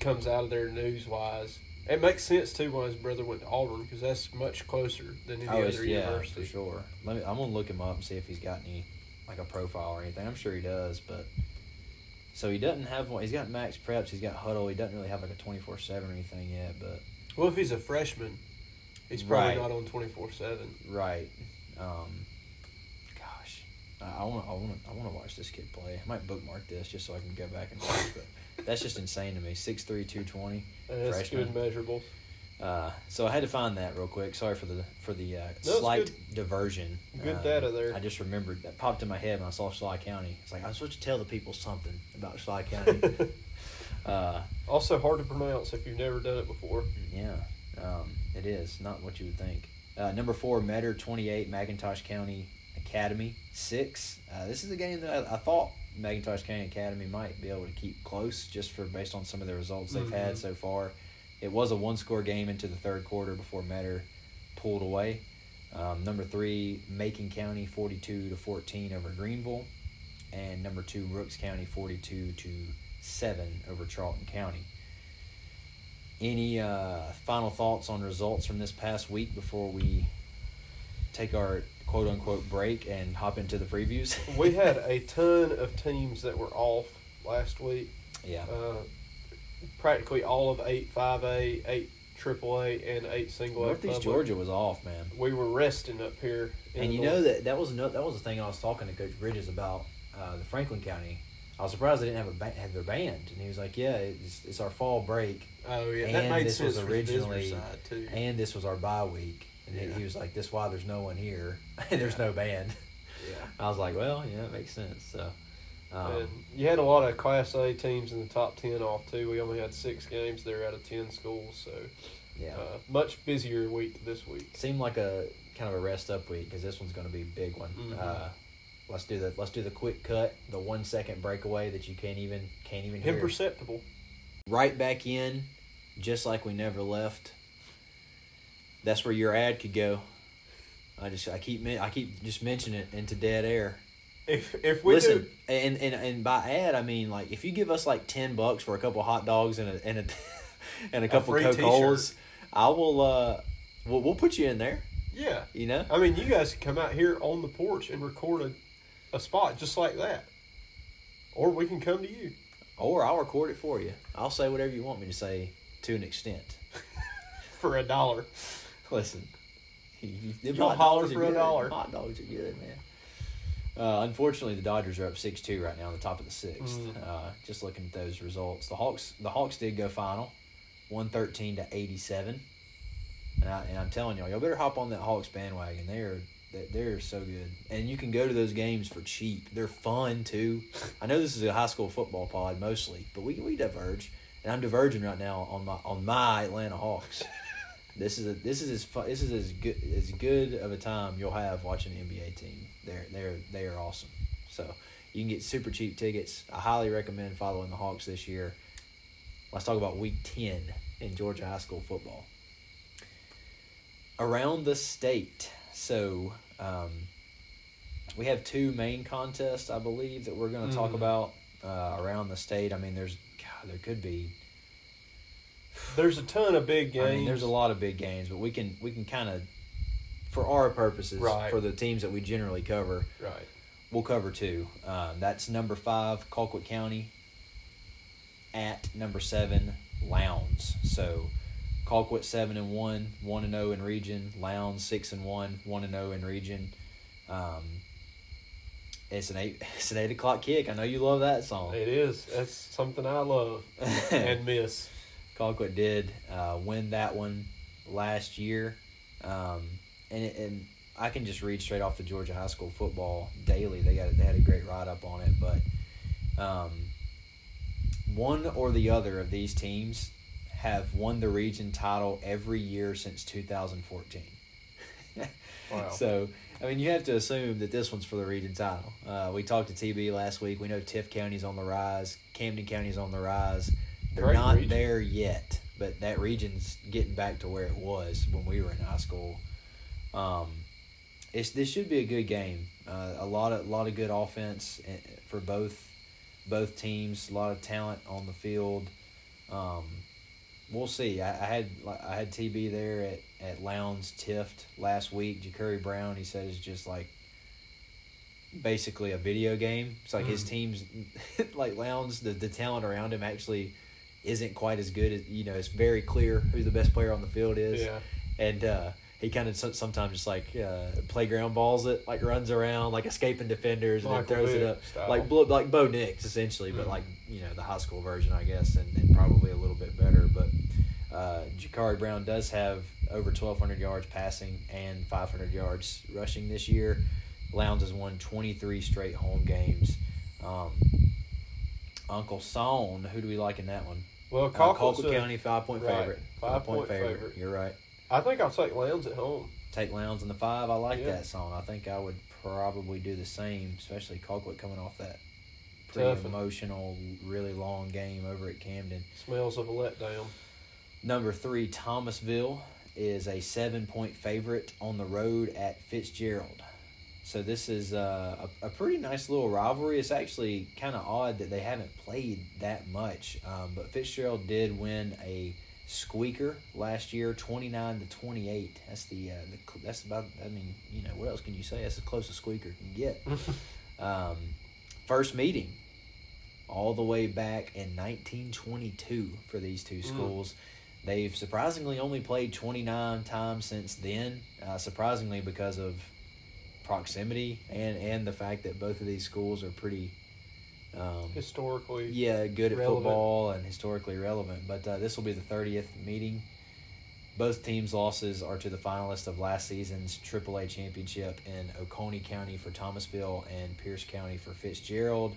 comes out of there news wise. It makes sense too why his brother went to Auburn because that's much closer than any Oh, other yeah, university. for sure. Let me. I'm gonna look him up and see if he's got any like a profile or anything. I'm sure he does, but so he doesn't have one. He's got MaxPreps. He's got Hudl. He doesn't really have like a 24 seven or anything yet, but Well, if he's a freshman, he's probably Right. not on twenty four seven. right. Um, gosh, I want. I want. I want to watch this kid play. I might bookmark this just so I can go back and watch. but that's just insane to me. 6'3", 220. That's Freshman. good measurables. Uh, so I had to find that real quick. Sorry for the for the uh, slight good. diversion. Good Um, data there. I just remembered that popped in my head when I saw Schley County. It's like I was supposed to tell the people something about Schley County. uh, Also hard to pronounce if you've never done it before. yeah, um, it is not what you would think. Uh, number four, Metter twenty eight, McIntosh County Academy six. Uh, this is a game that I, I thought McIntosh County Academy might be able to keep close, just for based on some of the results they've had Mhm. so far. It was a one score game into the third quarter before Metter pulled away. Um, number three, Macon County forty two to fourteen over Greenville, and number two, Brooks County forty two to seven over Charlton County. Any uh, final thoughts on results from this past week before we take our quote unquote break and hop into the previews? We had a ton of teams that were off last week. yeah, Uh, practically all of eight five A, eight triple A, and eight single A. Northeast. Georgia was off, man. We were resting up here. And you know that that was no, that was the thing I was talking to Coach Bridges about uh, the Franklin County. I was surprised they didn't have a ba- have their band, and he was like, "Yeah, it's, it's our fall break, Oh yeah, that made this sense was for the visitor originally- side too. and this was our bye week." And he- Yeah. he was like, "This is why there's no one here, and there's no band." yeah. I was like, "Well, yeah, it makes sense." So, um, and you had a lot of Class A teams in the top ten off too. We only had six games there out of ten schools, so yeah, uh, much busier week this week. seemed like a kind of a rest up week because this one's going to be a big one. Mhm. Uh, let's do the let's do the quick cut, the one second breakaway that you can't even can't even hear. Imperceptible. right back in, just like we never left. That's where your ad could go. I just I keep I keep just mentioning it into dead air. If if we Listen, do, and, and and by ad I mean like if you give us like ten bucks for a couple hot dogs and a and a and a couple free Coke. Colas, I will uh we'll, we'll put you in there. yeah. You know. I mean, you guys can come out here on the porch and record a, a spot just like that, or we can come to you. Or I'll record it for you. I'll say whatever you want me to say to an extent. for a dollar. Listen, you, You'll holler for a dollar. Hot dogs are good, man. Uh, unfortunately, the Dodgers are up six two right now, on the top of the sixth. Mm. Uh, just looking at those results, the Hawks the Hawks did go final, one thirteen to eighty seven. And, I, and I'm telling y'all, y'all better hop on that Hawks bandwagon. They're they- they're so good, and you can go to those games for cheap. They're fun too. I know this is a high school football pod mostly, but we we diverge, and I'm diverging right now on my on my Atlanta Hawks. This is a this is as fun, this is as good as good of a time you'll have watching an NBA team. They're they're they are awesome. So you can get super cheap tickets. I highly recommend following the Hawks this year. Let's talk about Week Ten in Georgia high school football. Around the state, so um, we have two main contests, I believe, that we're going to talk Mhm. about uh, around the state. I mean, there's God, there could be There's a ton of big games. I mean, there's a lot of big games, but we can we can kind of, for our purposes, Right. for the teams that we generally cover, Right. we'll cover two. Um, that's number five, Colquitt County. At number seven, Lowndes. So, Colquitt seven and one, one and zero in region. Lowndes six and one, one and zero in region. Um, it's an eight. It's an eight o'clock kick. I know you love that song. It is. That's something I love and miss. Colquitt did uh, win that one last year, um, and it, and I can just read straight off the Georgia High School football daily. They got they had a great write up on it, but um, one or the other of these teams have won the region title every year since 2014. Wow. So, I mean, you have to assume that this one's for the region title. Uh, we talked to TB last week. We know Tift County's on the rise. Camden County's on the rise. They're Great not region. there yet, but that region's getting back to where it was when we were in high school. Um, it's this should be a good game. Uh, a lot of lot of good offense eh, for both both teams. A lot of talent on the field. Um, we'll see. I, I had I had TB there at at Lowndes Tift last week. Jacurry Brown, he said, is just like basically a video game. It's like his Mm. team's like Lowndes. The the talent around him actually isn't quite as good as you know. It's very clear who the best player on the field is Yeah. and uh, he kind of sometimes just like uh, playground balls it, like runs around, like escaping defenders, and Michael then throws it up, style. like Bo- like Bo Nix essentially, but Mhm. like you know the high school version, I guess, and, and probably a little bit better. But uh, Jacurry Brown does have over twelve hundred yards passing and five hundred yards rushing this year. Lowndes has won twenty three straight home games. Um, Uncle Son, who do we like in that one? Well, Uh, Colquitt's Colquitt County five point right, favorite. five-point favorite. You're right. I think I'll take Lowndes at home. Take Lowndes in the five. I like Yeah. that song. I think I would probably do the same, especially Colquitt coming off that pretty Tough. emotional, really long game over at Camden. Smells of a letdown. Number three, Thomasville is a seven point favorite on the road at Fitzgerald. So this is uh, a, a pretty nice little rivalry. It's actually kind of odd that they haven't played that much, um, but Fitzgerald did win a squeaker last year, twenty nine to twenty eight. That's the, uh, the that's about. I mean, you know, what else can you say? That's the closest squeaker can get. Um, first meeting, all the way back in 1922 for these two schools. They've surprisingly only played 29 times since then. Uh, surprisingly, because of proximity and and the fact that both of these schools are pretty. Um, Historically, yeah, good at relevant. football and historically relevant. But uh, this will be the 30th meeting. Both teams' losses are to the finalists of last season's AAA championship in Oconee County for Thomasville and Pierce County for Fitzgerald.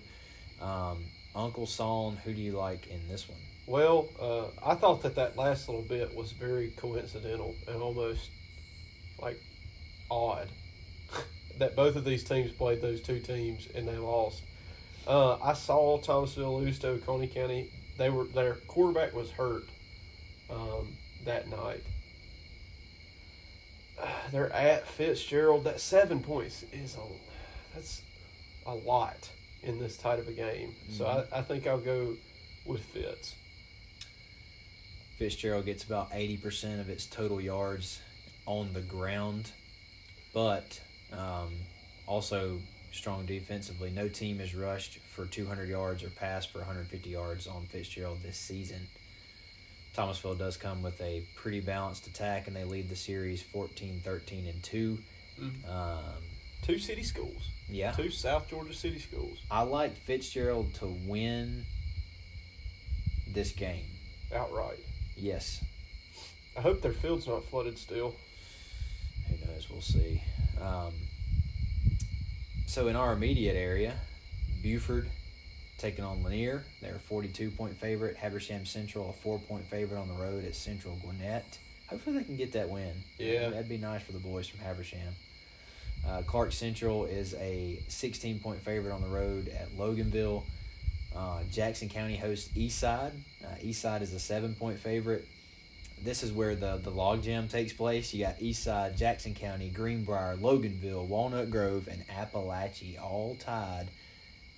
Um, Uncle Son, who do you like in this one? Well, uh, I thought that that last little bit was very coincidental and almost like odd that both of these teams played those two teams and they lost. Uh, I saw Thomasville lose to Oconee County. They were their quarterback was hurt um, that night. They're at Fitzgerald. That seven points is a that's a lot in this tight of a game. So Mhm. I, I think I'll go with Fitz. Fitzgerald gets about 80% of its total yards on the ground, but um, also strong defensively. No team has rushed for 200 yards or passed for 150 yards on Fitzgerald this season. Thomasville does come with a pretty balanced attack, and they lead the series 14 13 and 2. Mhm. Um, Two city schools. yeah. Two South Georgia city schools. I like Fitzgerald to win this game. Outright. Yes. I hope their field's not flooded still. Who knows? We'll see. Um, so in our immediate area, Buford taking on Lanier. They're a 42 point favorite. Habersham Central, a four point favorite on the road at Central Gwinnett. Hopefully they can get that win. Yeah. That'd be nice for the boys from Habersham. Uh, Clarke Central is a 16 point favorite on the road at Loganville. Uh, Jackson County hosts Eastside. Uh, Eastside is a seven point favorite. This is where the, the logjam takes place. You got Eastside, Jackson County, Greenbrier, Loganville, Walnut Grove, and Apalachee all tied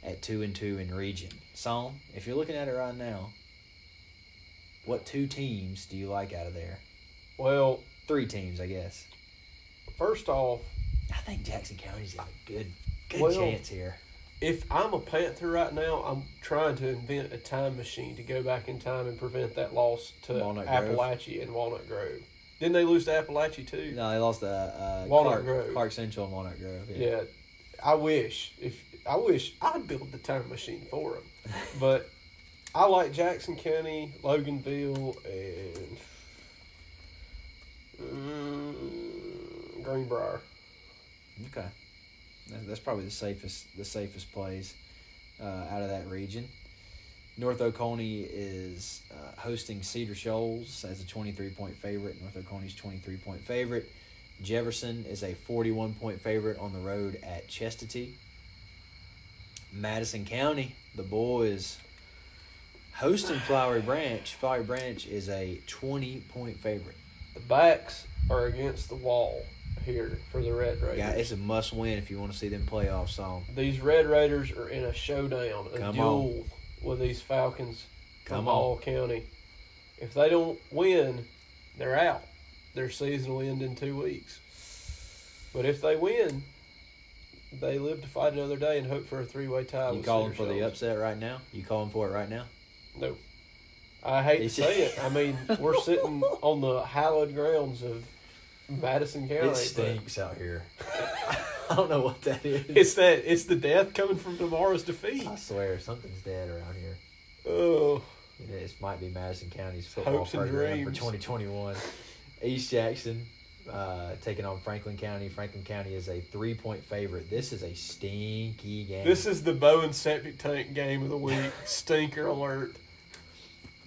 at two and two in region. Psalm, if you're looking at it right now, what two teams do you like out of there? Well, Three teams, I guess. first off, I think Jackson County's got a good good Well, chance here. If I'm a Panther right now, I'm trying to invent a time machine to go back in time and prevent that loss to Walnut Grove. And Walnut Grove. Didn't they lose to Apalachee too? No, they lost to uh, Walnut Clarke, Grove. Clarke Central and Walnut Grove. Yeah. I wish if I wish I'd build the time machine for them, but I like Jackson County, Loganville, and mm, Greenbrier. Okay, that's probably the safest the safest plays uh, out of that region. North Oconee is uh, hosting Cedar Shoals as a 23 point favorite. North Oconee's 23 point favorite. Jefferson is a 41 point favorite on the road at Chestatee. Madison County, the boys hosting Flowery Branch. Flowery Branch is a 20 point favorite. The backs are against the wall here for the Red Raiders. Yeah, it's a must win if you want to see them playoffs on. These Red Raiders are in a showdown, a Come duel with these Falcons Come from on. Hall County. If they don't win, they're out. Their season will end in two weeks. But if they win, they live to fight another day and hope for a three-way tie. You calling for the upset right now? You calling for it right now? No. I hate to say it. I mean, we're sitting on the hallowed grounds of Madison County. It stinks out here. I don't know what that is. It's that. It's the death coming from tomorrow's defeat. I swear something's dead around here. Oh, It is. Might be Madison County's football Hopes and program for 2021. East Jackson uh, taking on Franklin County. Franklin County is a three point favorite. This is a stinky game. this is the Bowen septic tank game of the week. Stinker alert.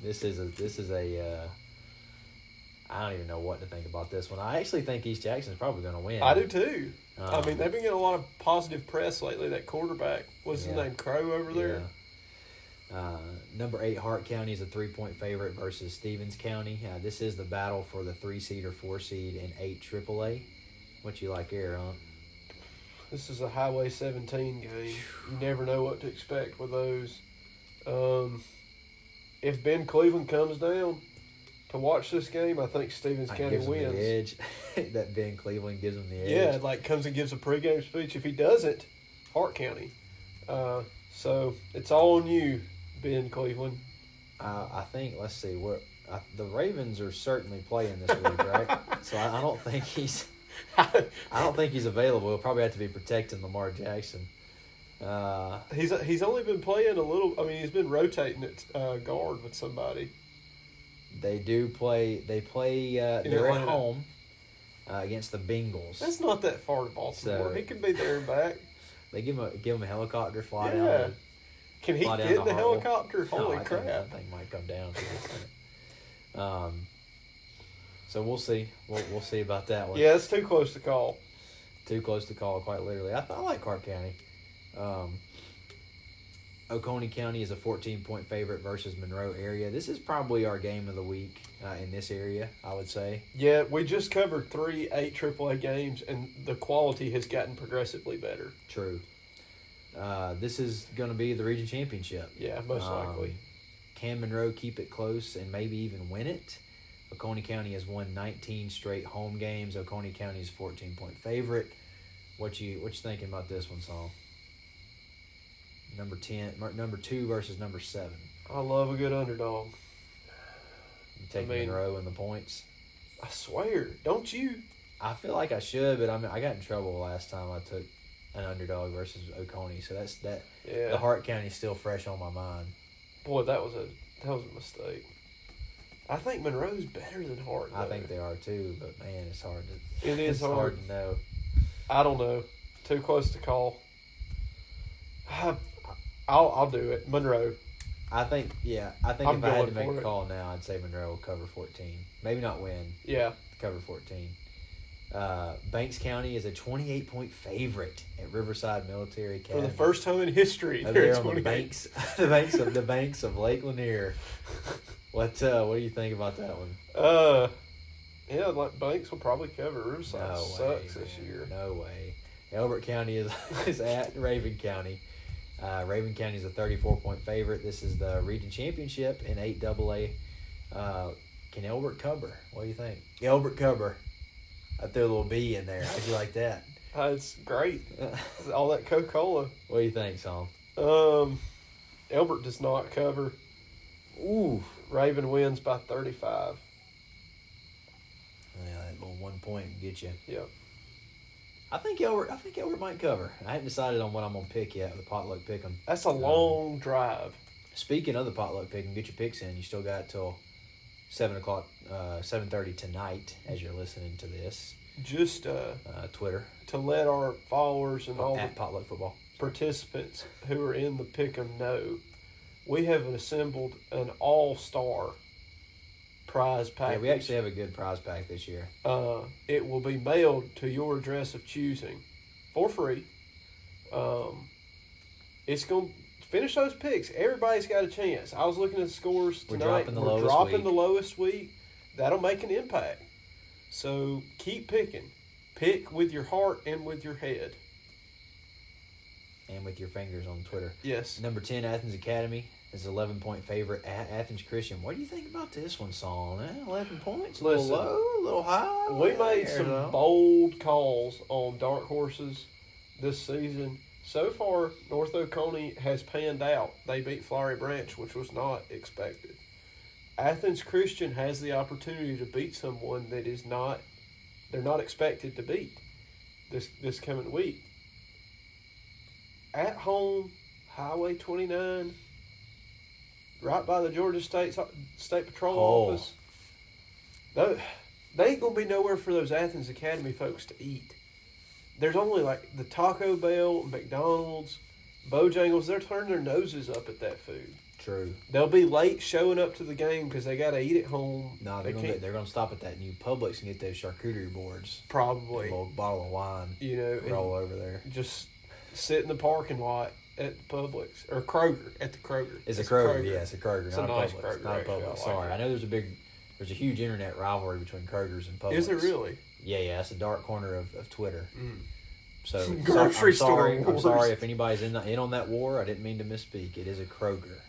this is a this is a. Uh, I don't even know what to think about this one. I actually think East Jackson's probably going to win. I do too. I Um, mean, they've been getting a lot of positive press lately. That quarterback, what's his Yeah. name, Crow over there. Yeah. Uh, number eight, Hart County is a three point favorite versus Stephens County. Uh, this is the battle for the three seed or four seed in eight AAA. What you like here, huh? This is a Highway 17 game. You never know what to expect with those. Um, if Ben Cleveland comes down to watch this game, I think Stephens That County wins. edge. that Ben Cleveland gives him the edge. Yeah, like comes and gives a pregame speech. If he doesn't, Hart County. Uh, so it's all on you, Ben Cleveland. Uh, I think. Let's see. What the Ravens are certainly playing this week, right? so I, I don't think he's. I don't think he's available. He'll probably have to be protecting Lamar Jackson. Uh, he's he's only been playing a little. I mean, he's been rotating at uh, guard with somebody. They do play. They play. Uh, they're at home uh, against the Bengals. That's not that far to Baltimore. So- he could be there and back. They give him a give him a helicopter fly Yeah. down. Can he fit in the helicopter? No, Holy I crap! Think that thing might come down. um, so we'll see. We'll we'll see about that one. Yeah, it's too close to call. Too close to call, quite literally. I, I like Clark County. Um, Oconee County is a 14 point favorite versus Monroe area. This is probably our game of the week uh, in this area, I would say. Yeah, we just covered three eight AAA games, and the quality has gotten progressively better. True. Uh, this is going to be the region championship. Yeah, most Um, likely. Can Monroe keep it close and maybe even win it? Oconee County has won 19 straight home games. Oconee County is 14 point favorite. What you what you thinking about this one, Saul? Number ten, number two versus number seven. I love a good underdog. You take I mean- Monroe in the points. I swear, don't you? I feel like I should, but I mean, I got in trouble last time I took an underdog versus Oconee, so that's that. Yeah. The Hart County's still fresh on my mind. Boy, that was a that was a mistake. I think Monroe's better than Hart. I think they are too, but man, it's hard to. It is it's hard. hard. to know. I don't know. Too close to call. I, I'll I'll do it. Monroe. I think, yeah, I think I'm if I had to make a it. call now, I'd say Monroe will cover fourteen. Maybe not win, Yeah. cover fourteen. Uh, Banks County is a twenty-eight point favorite at Riverside Military Academy For the first time in history, Over they're there on the banks, the banks of the banks of Lake Lanier. What uh, what do you think about that one? Uh, yeah, like Banks will probably cover. Riverside No sucks way, this year. No way. Elbert County is is at Rabun County. Uh, Rabun County is a 34 point favorite. This is the region championship in 8 AA. Uh, can Elbert cover? What do you think? Elbert cover. I threw a little B in there. How'd you like that? Uh, it's great. All that Coca Cola. What do you think, Sam? Um, Elbert does not cover. Ooh. Rabun wins by thirty-five. Yeah, that little one point get you. Yep. I think Elbert. I think Elbert might cover. I haven't decided on what I'm gonna pick yet. With the potluck pick 'em. That's a long drive. Speaking of the potluck pick, and get your picks in. You still got till seven o'clock, uh, seven thirty tonight as you're listening to this. Just uh, Uh, Twitter to let our followers and all the potluck football. participants who are in the pick'em know, we have assembled an all-star prize Yeah, we actually have a good prize pack this year. Uh, it will be mailed to your address of choosing for free. Um, it's going to finish those picks. Everybody's got a chance. I was looking at the scores We're tonight. dropping the We're lowest dropping week. the lowest week. That'll make an impact. So keep picking. Pick with your heart and with your head. And with your fingers on Twitter. Yes. Number ten, Athens Academy is eleven point favorite at Athens Christian. What do you think about this one, Saul? Eh, eleven points, a little Listen, low, a little high. We made some though. bold calls on dark horses this season. So far, North Oconee has panned out. They beat Flowery Branch, which was not expected. Athens Christian has the opportunity to beat someone that is not they're not expected to beat this this coming week. At home, Highway 29, right by the Georgia State State Patrol Oh. office. They ain't gonna be nowhere for those Athens Academy folks to eat. There's only like the Taco Bell, McDonald's, Bojangles. They're turning their noses up at that food. True. They'll be late showing up to the game because they got to eat at home. No, they they're gonna can't they're gonna stop at that new Publix and get those charcuterie boards. A probably, little bottle of wine. you know, Roll over there. just sit in the parking lot at Publix or Kroger at the Kroger. It's a Kroger, yeah, it's a Kroger, It's not a nice Publix. Kroger, not a actually. I like Sorry. I know there's a big, there's a huge internet rivalry between Krogers and Publix. Is it really? Yeah, yeah, that's a dark corner of, of Twitter. Mm. So Grocery I'm store sorry, I'm sorry if anybody's in the, in on that war. I didn't mean to misspeak. It is a Kroger.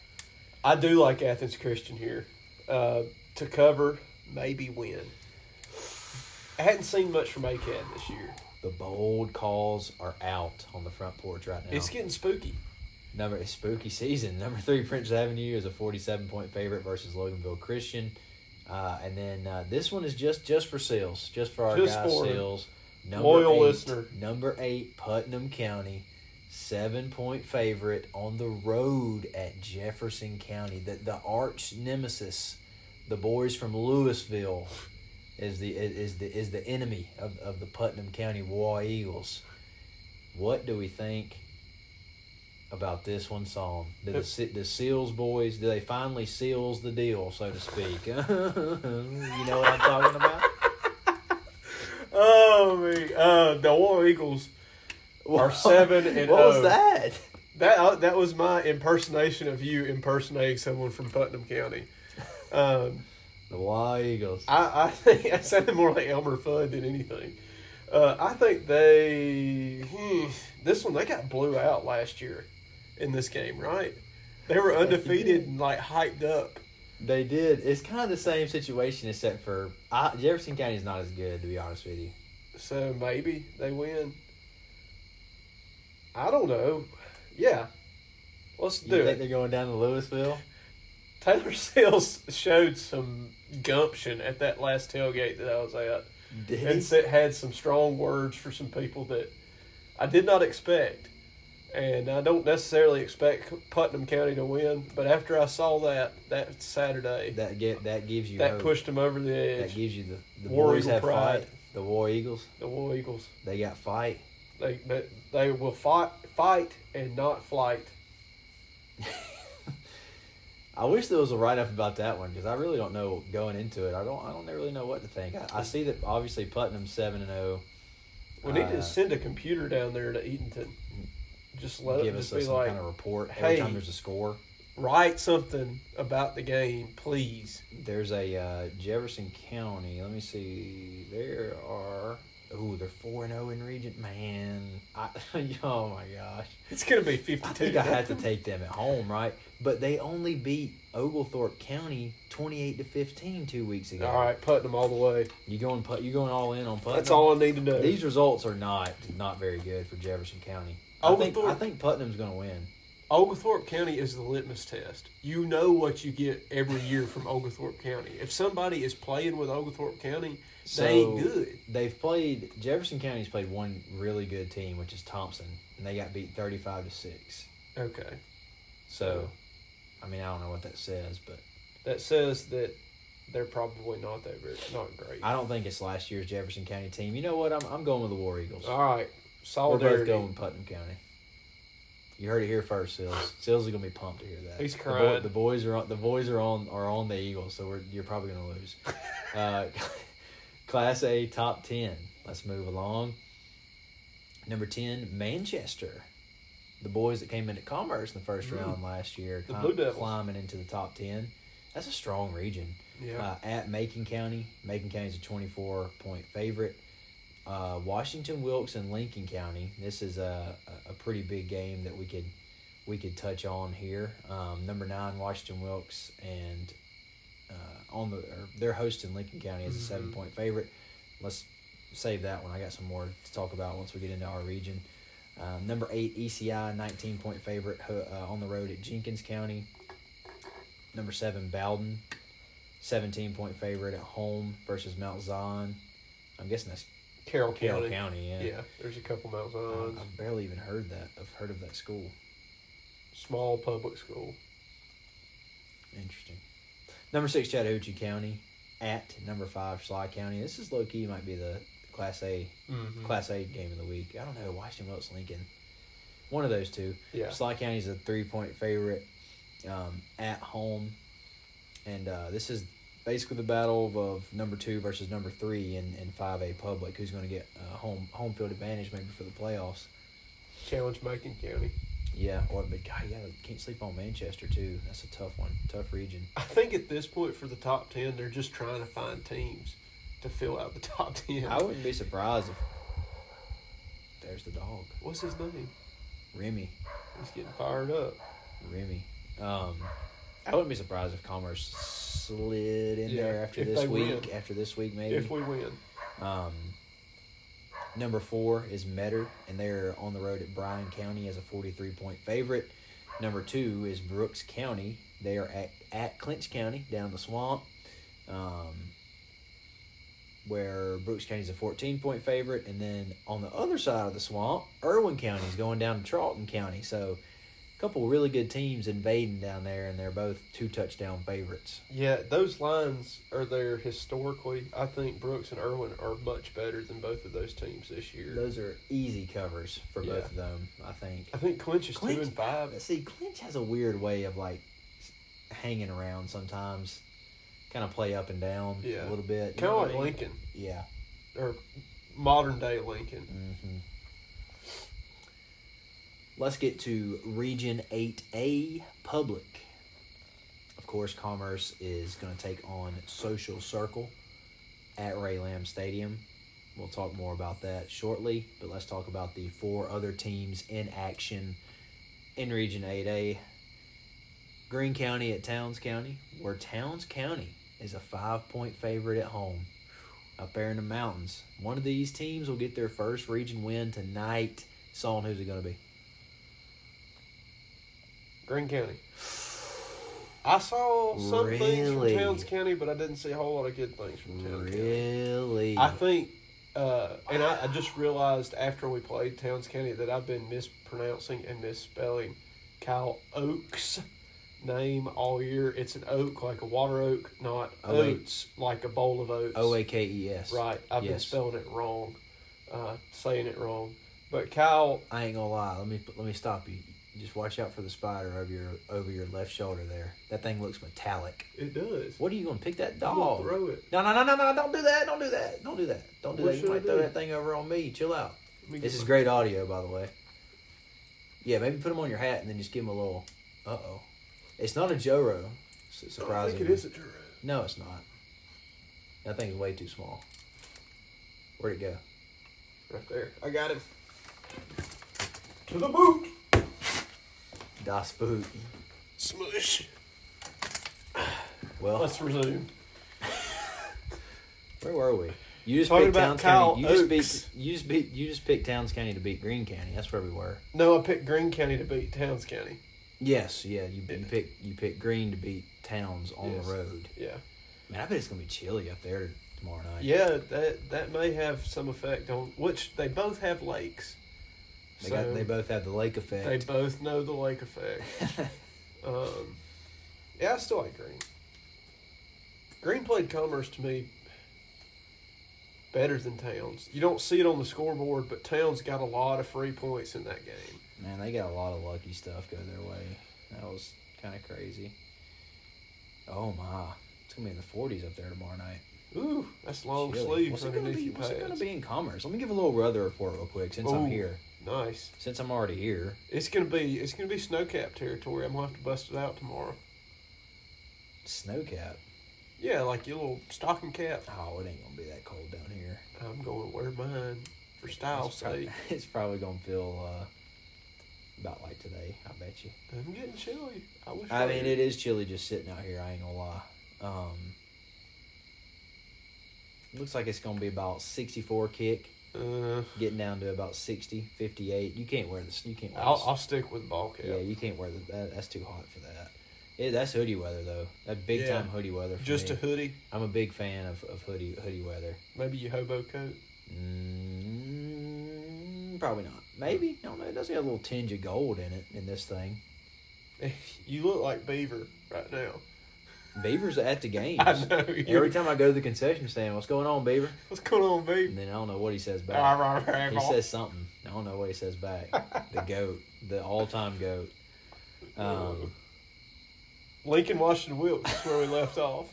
I do like Athens Christian here uh, to cover, maybe win. I hadn't seen much from ACAD this year. The bold calls are out on the front porch right now. It's getting spooky. Number it's spooky season. Number three, Prince Avenue is a forty-seven point favorite versus Loganville Christian, uh, and then uh, this one is just just for sales, just for our Just guys for sales. Number loyal eight, listener. Number eight, Putnam County, seven point favorite on the road at Jefferson County. The the arch nemesis, the boys from Louisville, is the is the is the enemy of, of the Putnam County War Eagles. What do we think about this one song? Do the, the Seals boys, do they finally seals the deal, so to speak? you know what I'm talking about? Oh me, uh, the War Eagles are seven and what was oh. that? That uh, that was my impersonation of you impersonating someone from Putnam County. Um, The War Eagles. I, I think I sounded more like Elmer Fudd than anything. Uh, I think they hmm, this one they got blew out last year in this game, right? They were undefeated and like hyped up. They did. It's kind of the same situation, except for I, Jefferson County is not as good, to be honest with you. So maybe they win. I don't know. Yeah, Let's You do think it. they're going down to Louisville? Taylor Sales showed some gumption at that last tailgate that I was at, Did and he? had some strong words for some people that I did not expect. And I don't necessarily expect Putnam County to win, but after I saw that that Saturday, that, That get that gives you hope. pushed them over the edge. That gives you the the War boys Eagle have pride. fight. The War Eagles the War Eagles, they got fight. they, they they will fight, fight and not flight. I wish there was a write up about that one because I really don't know going into it. I don't I don't really know what to think. I, I see that obviously Putnam's seven and oh. zero. We need to Uh, send a computer down there to Eatonton. Just let Give it us just be some like, kind of report every hey. time there's a score. write something about the game, please. There's a uh, Jefferson County. Let me see. There are. Ooh, they're four and zero in region. Man, I, oh my gosh. It's gonna be I fifty-two. think I had to take them at home, right? But they only beat Oglethorpe County twenty-eight to 15 two weeks ago. All right, Putnam all the way. you going put you going all in on Putnam? That's all I need to know. These results are not not very good for Jefferson County. I think I think Putnam's going to win. Oglethorpe County is the litmus test. You know what you get every year from Oglethorpe County. If somebody is playing with Oglethorpe County, they ain't good. They've played Jefferson County's played one really good team, which is Thomson, and they got beat thirty-five to six. Okay, So, I mean, I don't know what that says, but that says that they're probably not that very not great. I don't think it's last year's Jefferson County team. You know what? I'm I'm going with the War Eagles. All right, solidarity. We're both going with Putnam County. You heard it here first, Sills. Sills is gonna be pumped to hear that. He's The, crying. the boys are on. The boys are on are on the Eagles, so we're you're probably gonna lose. uh, Class A top ten. Let's move along. Number ten, Manchester. The boys that came into Commerce in the first Mm. round last year, The clim- Blue climbing into the top ten. That's a strong region Yeah, uh, at Macon County. Macon County is a 24 point favorite. Uh, Washington Wilkes and Lincoln County. This is a, a a pretty big game that we could we could touch on here. Um, number nine Washington Wilkes and uh, on the or they're hosting Lincoln County as a Mhm. seven point favorite. Let's save that one. I got some more to talk about once we get into our region. Um, number eight ECI 19 point favorite uh, on the road at Jenkins County. Number seven Bowdon 17 point favorite at home versus Mount Zion. I'm guessing that's Carroll Carroll County. County. yeah. Yeah, there's a couple Mount Zions. I've barely even heard that. I've heard of that school. Small public school. Interesting. Number six Chattahoochee County at number five Schley County. This is low key might be the Class A Mm-hmm. Class A game of the week. I don't know Washington Wilkes Lincoln. One of those two. Yeah. Schley County's a three point favorite um, at home, and uh, this is basically the battle of, of number two versus number three in in five A public. Who's going to get uh, home home field advantage maybe for the playoffs? Challenge Macon County. Yeah, or but God, yeah, can't sleep on Manchester too. That's a tough one, tough region. I think at this point for the top ten, they're just trying to find teams to fill out the top ten. I wouldn't be surprised if there's the dog, What's his name? Remy, He's getting fired up. Remy. Um, I wouldn't be surprised if Commerce slid in Yeah, there after this week. win. After this week, maybe. If we win, Um, number four is Metter, and they're on the road at Bryan County as a 43 point favorite. Number two is Brooks County. They are at, at Clinch County down the swamp, um, where Brooks County is a 14 point favorite. And then on the other side of the swamp, Irwin County is going down to Charlton County. So couple really good teams invading down there, and they're both two touchdown favorites. yeah, those lines are there historically. I think Brooks and Irwin are much better than both of those teams this year. Those are easy covers for Yeah. both of them, I think. I think Clinch is Clinch- two and five. See, Clinch has a weird way of like hanging around sometimes, kind of play up and down Yeah. a little bit. Kind of like I mean? Lincoln Yeah. or modern day Lincoln. hmm Let's get to Region 8A Public. Of course, Commerce is going to take on Social Circle at Ray Lamb Stadium. We'll talk more about that shortly, but let's talk about the four other teams in action in Region 8A. Greene County at Towns County, where Towns County is a five point favorite at home up there in the mountains. One of these teams will get their first region win tonight. Son, who's it going to be? Greene County. I saw some things from Towns County, but I didn't see a whole lot of good things from Towns County. Really? I think, uh, and I, I just realized after we played Towns County that I've been mispronouncing and misspelling Kyle Oakes' name all year. It's an oak, like a water oak, not Oh, oats, like a bowl of oats. O A K E S. Right. I've been spelling it wrong, uh, saying it wrong. But Kyle, I ain't gonna lie. Let me let me stop you. Just watch out for the spider over your over your left shoulder there. That thing looks metallic. it does. What are you gonna pick that dog? throw it. No, no, no, no, no! Don't do that! Don't do that! Don't do that! Don't do What that! You might throw that thing over on me. Chill out. This is great audio, by the way. Yeah, maybe put them on your hat and then just give them a little. Uh oh. It's not a Joro. I think it is a Joro. No, it's not. That thing's way too small. Where'd it go? Right there. I got it. To the boot. Das Boot. Smush. Well, Let's resume. where were we? You just Talking picked about Towns Kyle County. You just beat. You just beat. You just picked Towns County to beat Greene County. That's where we were. No, I picked Greene County to beat Towns County. Yes, yeah. You, you Yeah. picked. You picked Greene to beat Towns on Yes. the road. Yeah. Man, I bet it's gonna be chilly up there tomorrow night. Yeah, that that may have some effect on which they both have lakes. They so got. They both have the lake effect. they both know the lake effect. Um, yeah, I still like Green. Green played Commerce to me better than Towns. You don't see it on the scoreboard, but Towns got a lot of free points in that game. Man, they got a lot of lucky stuff go their way. That was kind of crazy. Oh my, it's gonna be in the forties up there tomorrow night. Ooh, that's long Chilly. sleeves What's it gonna be? What's it gonna be in Commerce? Let me give a little weather report real quick since I'm here. Nice. Since I'm already here, It's gonna be it's gonna be snow snowcap territory. I'm gonna have to bust it out tomorrow. snow cap. Yeah, like your little stocking cap. Oh, it ain't gonna be that cold down here. I'm going to wear mine for style's it's, sake. it's probably gonna feel uh, about like today. I bet you. I'm getting chilly. I wish. I mean, it is chilly just sitting out here. I ain't gonna lie. Um, looks like it's gonna be about 64 kick, Uh, getting down to about 60, 58. You can't wear this. You can't. Wear I'll, this. I'll stick with ball cap. Yeah, you can't wear the, that. That's too hot for that. Yeah, that's hoodie weather though. That big Yeah. time hoodie weather. For Just me. a hoodie, I'm a big fan of, of hoodie hoodie weather. maybe your hobo coat. Mm, probably not. Maybe. I don't know. It does have a little tinge of gold in it in this thing. You look like Beaver right now. Beaver's at the games. I know. Every time I go to the concession stand, what's going on, Beaver? What's going on, And Beaver? then I don't know what he says back. He says something. I don't know what he says back. The goat, the all-time goat. Um, Lincoln Washington Wilkes is where we left off.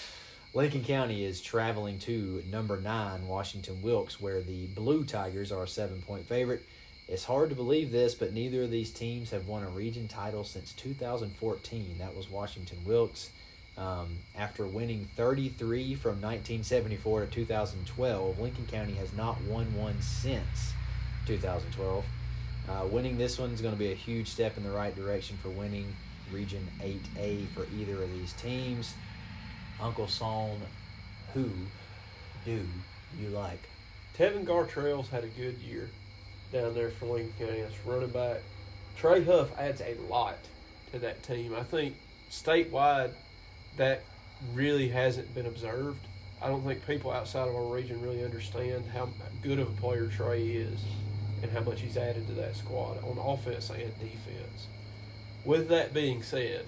Lincoln County is traveling to number nine, Washington Wilkes, where the Blue Tigers are a seven-point favorite. It's hard to believe this, but neither of these teams have won a region title since 2014. That was Washington Wilkes. Um, after winning 33 from 1974 to 2012, Lincoln County has not won one since 2012. Uh, winning this one is going to be a huge step in the right direction for winning Region 8A for either of these teams. Uncle Son, who do you like? Tevin Gartrell's had a good year down there for Lincoln County. That's running back. Trey Huff adds a lot to that team. I think statewide that really hasn't been observed. I don't think people outside of our region really understand how good of a player Trey is and how much he's added to that squad on offense and defense. With that being said,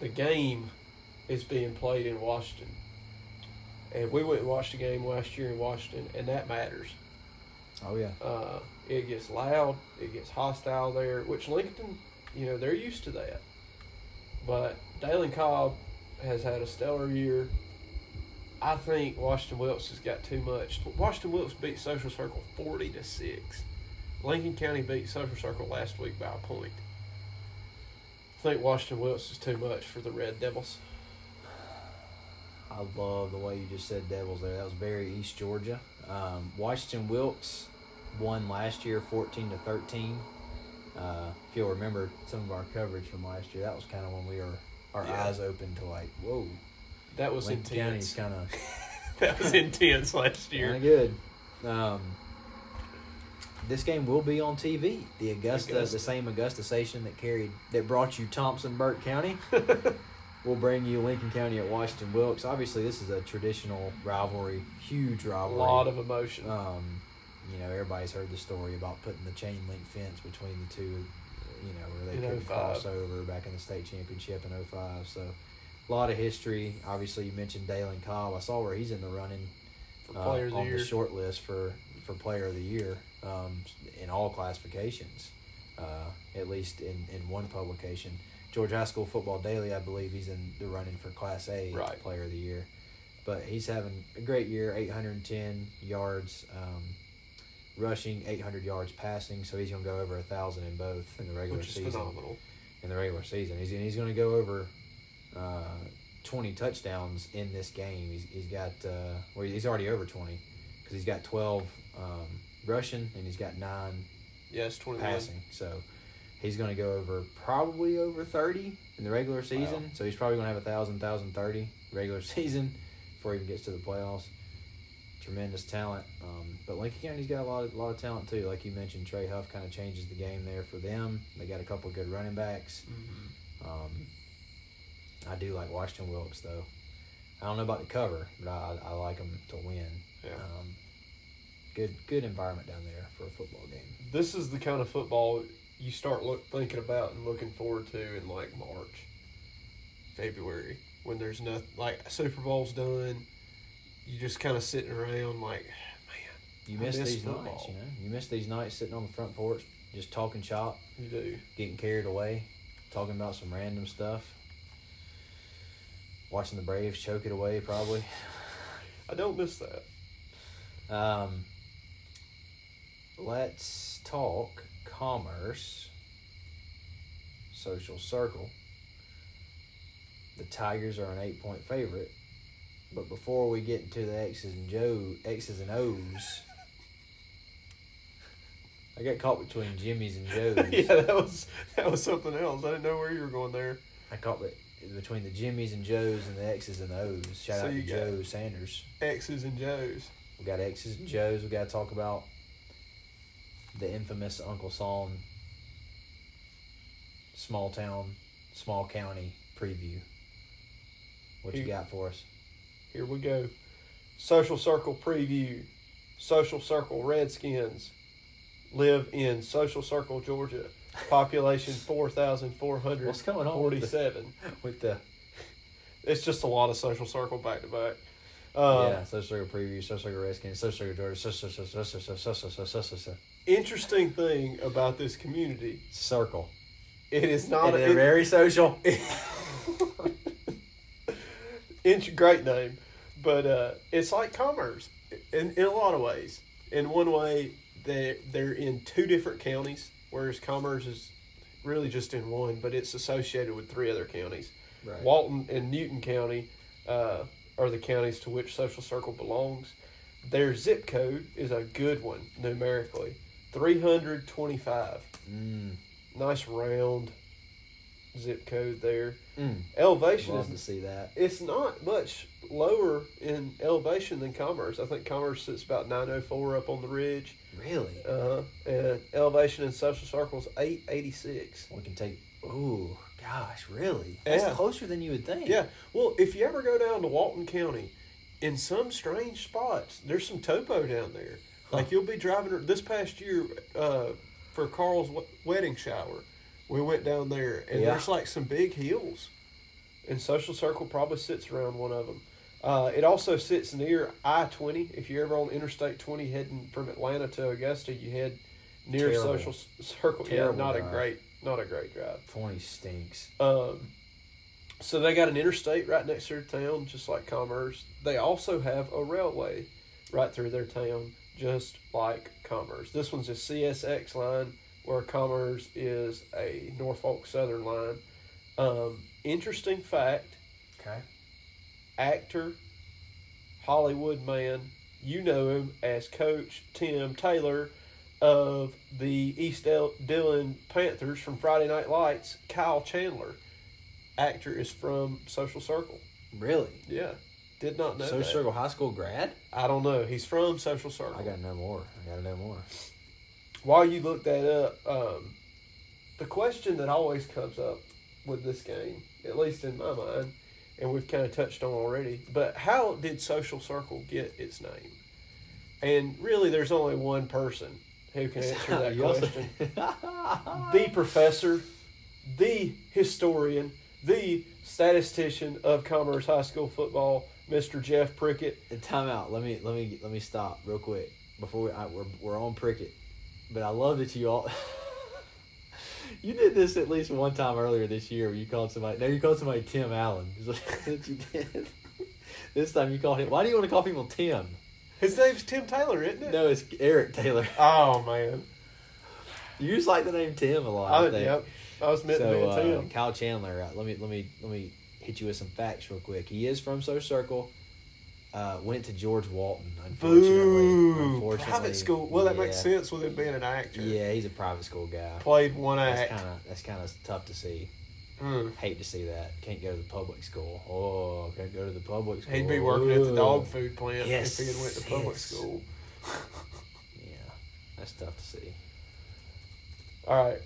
the game is being played in Washington. And we went and watched a game last year in Washington, and that matters. Oh yeah, Uh, it gets loud, it gets hostile there, which Lincoln, you know, they're used to that. But Dalen Cobb has had a stellar year. I think Washington Wilkes has got too much. Washington Wilkes beat Social Circle forty to six. Lincoln County beat Social Circle last week by a point. I think Washington Wilkes is too much for the Red Devils. I love the way you just said Devils there. That was very East Georgia. Um, Washington Wilkes won last year, fourteen to thirteen. Uh, if you'll remember some of our coverage from last year, that was kind of when we were our Yeah. eyes open to like, whoa, That was Lincoln County's intense. kind of that was intense last year. of good. Um, this game will be on TV. The Augusta, Augusta. the same Augusta station that carried that brought you Thomson Burke County, will bring you Lincoln County at Washington Wilkes. Obviously, this is a traditional rivalry, huge rivalry. A lot of emotion. Um, you know, everybody's heard the story about putting the chain link fence between the two, you know, where they couldn't 05. cross over back in the state championship in 05. So, a lot of history. Obviously, you mentioned Dalen Cobb. I saw where he's in the running for uh, player of the on year. the short list for, for player of the year um, in all classifications, uh, at least in, in one publication. Georgia High School Football Daily, I believe he's in the running for Class A Right. player of the year. But he's having a great year 810 yards um, rushing, 800 yards passing. So he's going to go over a 1,000 in both in the regular which is season phenomenal. in the regular season. He's he's going to go over uh, twenty touchdowns in this game. He's he's got uh, well he's already over twenty because he's got twelve um, rushing and he's got nine Yes, passing. So he's going to go over probably over thirty in the regular season. Wow. So he's probably going to have a thousand thousand thirty regular season before he even gets to the playoffs. Tremendous talent, um, but Lincoln County's got a lot of lot of talent too. Like you mentioned, Trey Huff kind of changes the game there for them. They got a couple good running backs. Mm-hmm. Um, I do like Washington Wilkes though. I don't know about the cover, but I, I like them to win. Yeah. Um, good good environment down there for a football game. This is the kind of football you start look thinking about and looking forward to in like March, February, when there's nothing like Super Bowl's done. You just kind of sitting around like, man, You miss miss these football. nights, you know. You miss these nights sitting on the front porch, just talking shop, you do. getting carried away, talking about some random stuff. Watching the Braves choke it away, probably. I don't miss that. Um, let's talk commerce, social circle. The Tigers are an eight point favorite, but before we get into the X's and Joe X's and O's, I got caught between Jimmy's and Joe's. yeah, that was that was something else. I didn't know where you were going there. I caught be- between the Jimmy's and Joe's and the X's and O's. Shout So out to Joe Sanders. X's and Joes. We got X's and Joe's. We got to talk about the infamous Uncle Son small town, small county preview. What you got for us? Here we go. Social Circle preview. Social Circle Redskins live in Social Circle, Georgia. Population four thousand four hundred What's going on with the, with the It's just a lot of Social Circle back to back. Uh, yeah social circle preview, social circle Redskins, social circle Georgia, social social social social social social Interesting thing about this community, circle. it is not a, it- very social. int- great name, but uh, it's like commerce in, in a lot of ways. In one way, they they're in two different counties, whereas commerce is really just in one, but it's associated with three other counties. Right. Walton and Newton County uh, are the counties to which Social Circle belongs. Their zip code is a good one numerically, three hundred twenty-five. Mm, Nice round zip code there. mm. Elevation Love is to see that. it's not much lower in elevation than Commerce. I think Commerce sits about 904 up on the ridge. Really? Uh, huh. and elevation in Social Circle is 886. We can take. Ooh, gosh, really? That's Yeah. closer than you would think. Yeah. Well, if you ever go down to Walton County, in some strange spots, there's some topo down there. Like you'll be driving this past year uh, for Carl's w- wedding shower. We went down there, and Yeah. there's like some big hills. And Social Circle probably sits around one of them. Uh, it also sits near I 20. If you're ever on Interstate 20 heading from Atlanta to Augusta, you head near Terrible. Social Circle. Terrible yeah, not drive. a great, not a great drive. Twenty stinks. Um, so they got an interstate right next to their town, just like Commerce. They also have a railway right through their town, just like Commerce. This one's a CSX line, where Commerce is a Norfolk Southern line. Um, interesting fact: Okay. Actor, Hollywood man, you know him as Coach Tim Taylor of the East Del- Dillon Panthers from Friday Night Lights. Kyle Chandler, actor, is from Social Circle. Really? Yeah, did not know Social that. Circle High School grad? I don't know. He's from Social Circle. I gotta know more. I gotta know more. while you look that up, um, the question that always comes up with this game, at least in my mind, and we've kind of touched on already, but how did Social Circle get its name? And really, there's only one person who can answer that question. the professor, the historian, the statistician of Commerce High School football, Mr. Jeff Prickett. And Time out. Let me let me let me stop real quick before we, I, we're we're on Prickett, but I love that you all. you did this at least one time earlier this year. Where you called somebody. No, you called somebody Tim Allen. Is what you did. This time you called him. Why do you want to call people Tim? His name's Tim Taylor, isn't it? No, it's Eric Taylor. Oh man. You just like the name Tim a lot. I, I think. yep. I was meant to be So a uh, Tim. Kyle Chandler, uh, let me let me let me hit you with some facts real quick. He is from Social Circle. Uh, went to George Walton. Unfortunately, unfortunately, Private school. Well, that yeah. makes sense with him being an actor. Yeah, he's a private school guy. Played one That's act. kind of that's kind of tough to see. Mm. Hate to see that. Can't go to the public school. Oh, can't go to the public school. He'd be working at the dog food plant Yes, if he had went to public yes. school. Yeah, that's tough to see. All right.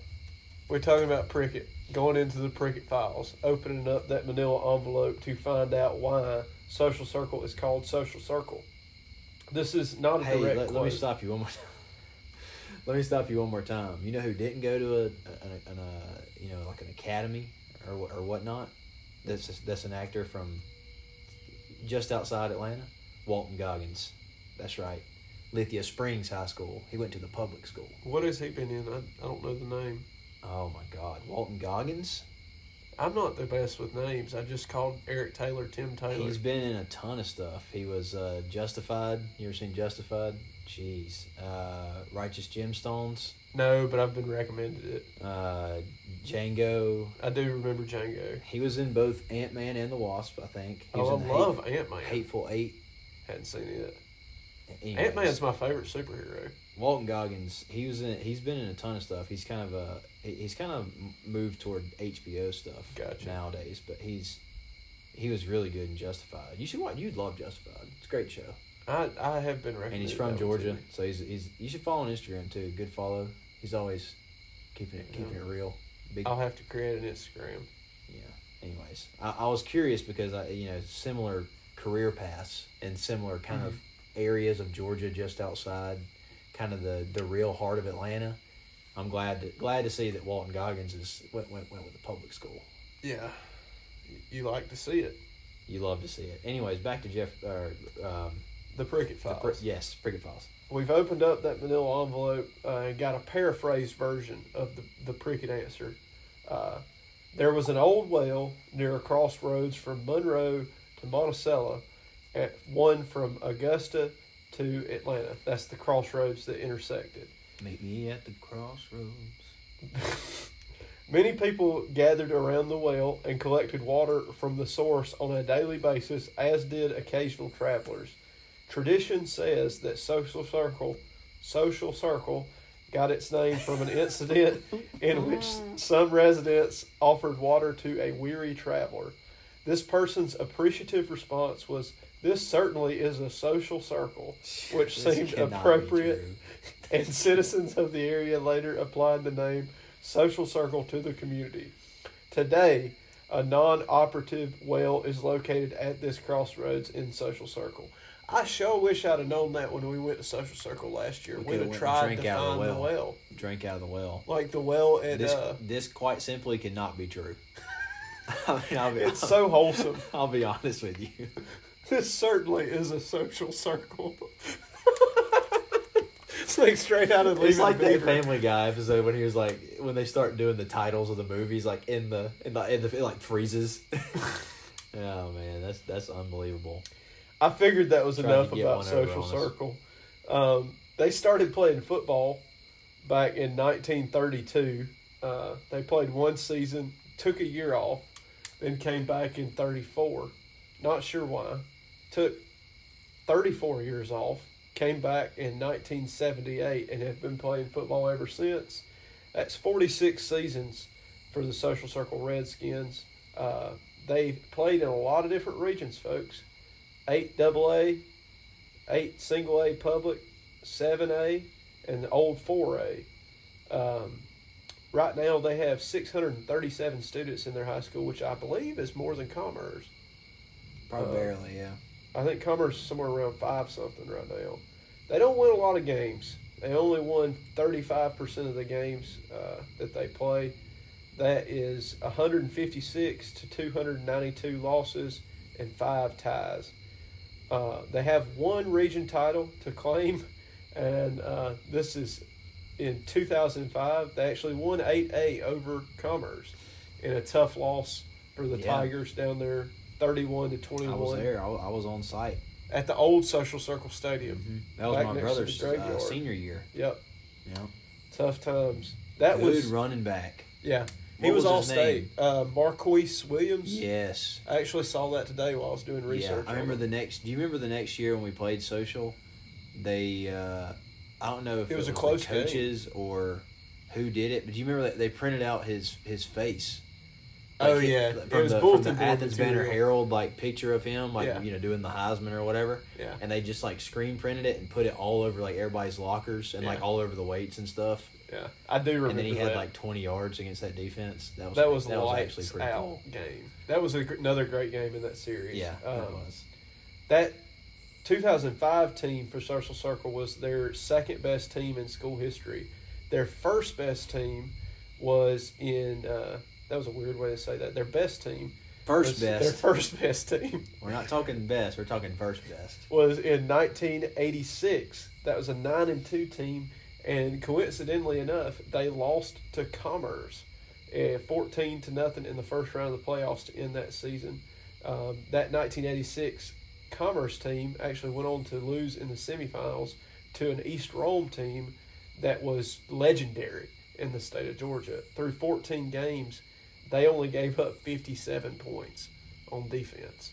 We're talking about Prickett. Going into the Prickett files, opening up that manila envelope to find out why Social Circle is called Social Circle. This is not a Hey, direct let, quote. let me stop you one more time. let me stop you one more time. You know who didn't go to a, an, an uh, you know, like an academy or or whatnot? That's just, that's an actor from just outside Atlanta. Walton Goggins. That's right. Lithia Springs High School. He went to the public school. What has he been in? I, I don't know the name. Oh my God, Walton Goggins. I'm not the best with names. I just called Eric Taylor Tim Taylor. He's been in a ton of stuff. He was uh, Justified. You ever seen Justified? Jeez. Uh, Righteous Gemstones. no, but I've been recommended it. Uh, Django. I do remember Django. He was in both Ant Man and the Wasp, I think. He Oh, I love Ant Man. Hateful Eight. Hadn't seen it. Ant Man's my favorite superhero. Walton Goggins. He was in. He's been in a ton of stuff. He's kind of he- He's kind of moved toward HBO stuff Gotcha. nowadays, but he's. He was really good in Justified. You should watch. You'd love Justified. It's a great show. I I have been recommended. And he's from Georgia, so he's he's. You should follow on Instagram too. Good follow. He's always keeping it keeping it real. Big I'll have to create an Instagram. yeah. Anyways, I, I was curious because I you know similar career paths and similar kind mm-hmm. of areas of Georgia just outside, kind of the the real heart of Atlanta. I'm glad to glad to see that Walton Goggins is went went, went with the public school. Yeah, you, like to see it. You love to see it. Anyways, back to Jeff. Or, um, The Prickett the Files. Pri- yes, Prickett Files. We've opened up that manila envelope uh, and got a paraphrased version of the, the Prickett answer. Uh, there was an old well near a crossroads from Monroe to Monticello, at one from Augusta to Atlanta. That's the crossroads that intersected. Meet me at the crossroads. Many people gathered around the well and collected water from the source on a daily basis, as did occasional travelers. Tradition says that Social Circle, Social Circle, got its name from an incident in which some residents offered water to a weary traveler. This person's appreciative response was, "This certainly is a social circle," which This seemed appropriate and citizens of the area later applied the name Social Circle to the community. Today, a non operative well is located at this crossroads in Social Circle. I sure wish I'd have known that when we went to Social Circle last year. We We'd have tried to out find the the well. well. Drink out of the well. Like the well at This uh this quite simply cannot be true. I mean, I'll be, it's so wholesome. I'll be honest with you. This certainly is a social circle. it's like straight out of It's like that Family Guy episode when he was like, when they start doing the titles of the movies, like in the in the, in the it like freezes. oh man, that's that's unbelievable. I figured that was Tried enough about Social. Circle. Um, they started playing football back in 1932. Uh, they played one season, took a year off, then came back in 34. Not sure why. Took 34 years off, came back in 1978, and have been playing football ever since. That's 46 seasons for the Social Circle Redskins. Uh, they played in a lot of different regions, folks eight double A, eight single A public, seven A, and the old four A. Um, right now, they have 637 students in their high school, which I believe is more than Commerce. Probably Uh, yeah. I think Commerce is somewhere around five something right now. They don't win a lot of games. They only won 35% of the games uh, that they play. That is 156 to 292 losses and five ties. Uh, they have one region title to claim, and uh, this is in 2005. They actually won 8A over Commerce in a tough loss for the Yeah. Tigers down there, 31 to 21. I was there. I was, I was on site. at the old Social Circle Stadium. That was my brother's uh, senior year. Yep, know, tough times. That was good was running back. yeah. He What was, was all state. Uh, Marquise Williams. Yes. I actually saw that today while I was doing research. Yeah, I remember the next. Do you remember the next year when we played social? They, uh, I don't know if It was a the close game. coaches or who did it, but do you remember that they printed out his his face? Oh, Like, yeah. from It the, was from the Athens Banner Herald like picture of him, like Yeah. you know doing the Heisman or whatever. Yeah. And they just like screen printed it and put it all over like everybody's lockers and like all over the weights and stuff. Yeah, I do remember And then he that. had like twenty yards against that defense. That was that was that was actually pretty cool. game. That was a, gr- another great game in that series. Yeah, um, that was. that 2005 team for Social Circle was their second best team in school history. Their first best team was in. Uh, that was a weird way to say that. Their best team. First was- best. Their first best team We're not talking best. We're talking first best. was in 1986. That was a nine and two team, and coincidentally enough, they lost to Commerce, uh, 14 to nothing in the first round of the playoffs to end that season. Um, that 1986 Commerce team actually went on to lose in the semifinals to an East Rome team that was legendary in the state of Georgia. Through 14 games, they only gave up 57 points on defense.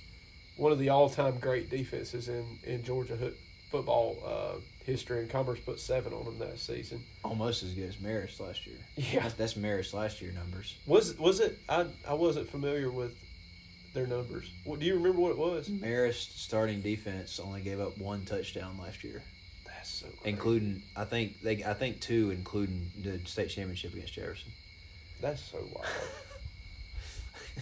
One of the all-time great defenses in, in Georgia football uh, history, and Commerce put seven on them that season. Almost as good as Marist last year. Yeah. That's, that's Marist last year numbers. Was was it? I I wasn't familiar with their numbers. What do you remember? What it was? Marist starting defense only gave up one touchdown last year, That's so crazy. including I think they I think two, including the state championship against Jefferson. That's so wild.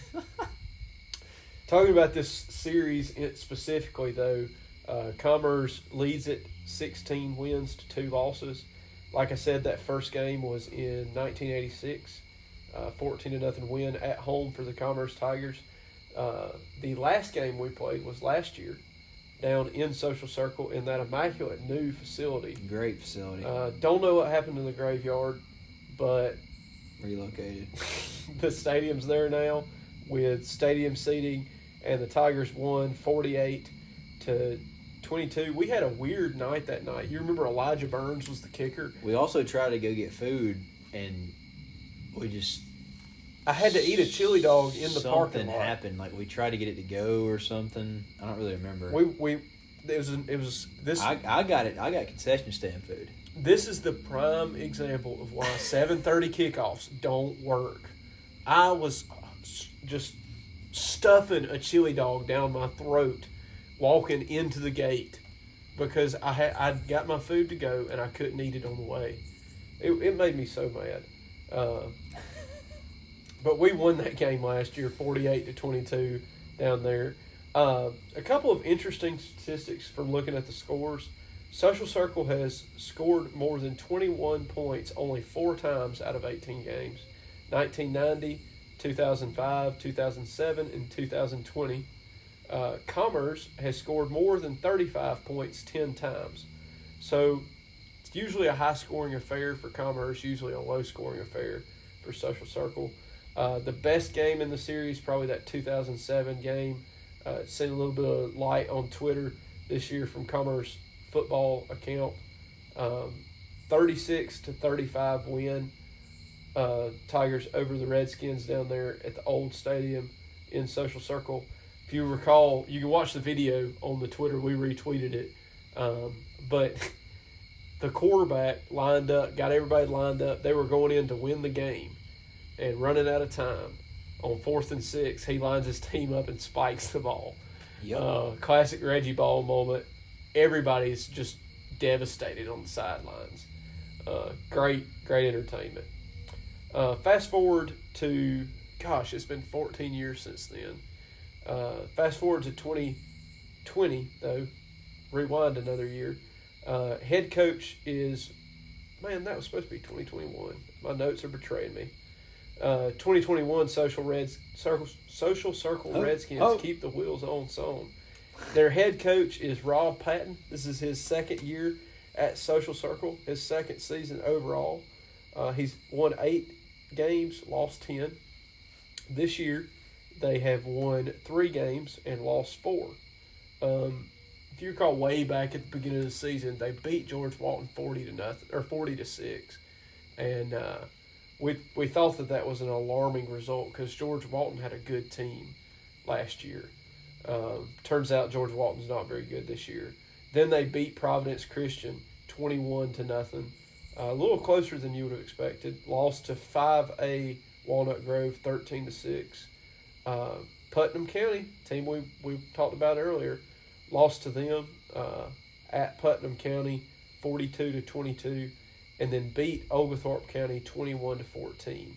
Talking about this series specifically, though, uh, Commerce leads it 16 wins to two losses. Like I said, that first game was in 1986, uh, 14 to nothing win at home for the Commerce Tigers. Uh, the last game we played was last year, down in Social Circle in that immaculate new facility. Great facility, Uh, don't know what happened to the graveyard, but relocated. the stadium's there now with stadium seating, and the Tigers won 48 to 22. We had a weird night that night. You remember Elijah Burns was the kicker? We also tried to go get food, and we just I had to eat a chili dog in the something parking lot. happened. Like we tried to get it to go or something. I don't really remember. We we it was it was this I, I got it. I got concession stand food. this is the prime example of why 7:30 kickoffs don't work. I was just stuffing a chili dog down my throat walking into the gate because I had I got my food to go and I couldn't eat it on the way. It, it made me so mad. Uh, but we won that game last year, forty-eight to twenty-two, down there. Uh, a couple of interesting statistics from looking at the scores. Social Circle has scored more than 21 points only four times out of 18 games 1990, 2005, 2007, and 2020. Uh, Commerce has scored more than 35 points 10 times. So it's usually a high scoring affair for Commerce, usually a low scoring affair for Social Circle. Uh, the best game in the series, probably that 2007 game. Uh, seen a little bit of light on Twitter this year from Commerce football account. Um, 36 to 35 win. Uh, Tigers over the Redskins down there at the old stadium in Social Circle. If you recall, you can watch the video on the Twitter. We retweeted it. Um, but the quarterback lined up, got everybody lined up. They were going in to win the game and running out of time. On fourth and six, he lines his team up and spikes the ball. Yep. Uh, classic Reggie Ball moment. Everybody's just devastated on the sidelines. Uh, great, great entertainment. Uh, fast forward to, gosh, it's been 14 years since then. Uh, fast forward to 2020, though, rewind another year. Uh, head coach is, man, that was supposed to be 2021. My notes are betraying me. Uh, 2021 Social Reds Circle Social Circle Oh, Redskins oh. keep the wheels on song. Their head coach is Rob Patton. This is his second year at Social Circle, his second season overall. Uh, he's won eight games, lost ten. This year, they have won three games and lost four. Um, if you recall, way back at the beginning of the season, they beat George Walton forty to nothing or forty to six, and uh, we we thought that that was an alarming result because George Walton had a good team last year. Um, turns out George Walton's not very good this year. Then they beat Providence Christian twenty one to nothing, a little closer than you would have expected. Lost to five A Walnut Grove thirteen to six. Uh, Putnam County team we we talked about earlier lost to them uh, at Putnam County forty two to twenty two, and then beat Oglethorpe County twenty one to fourteen.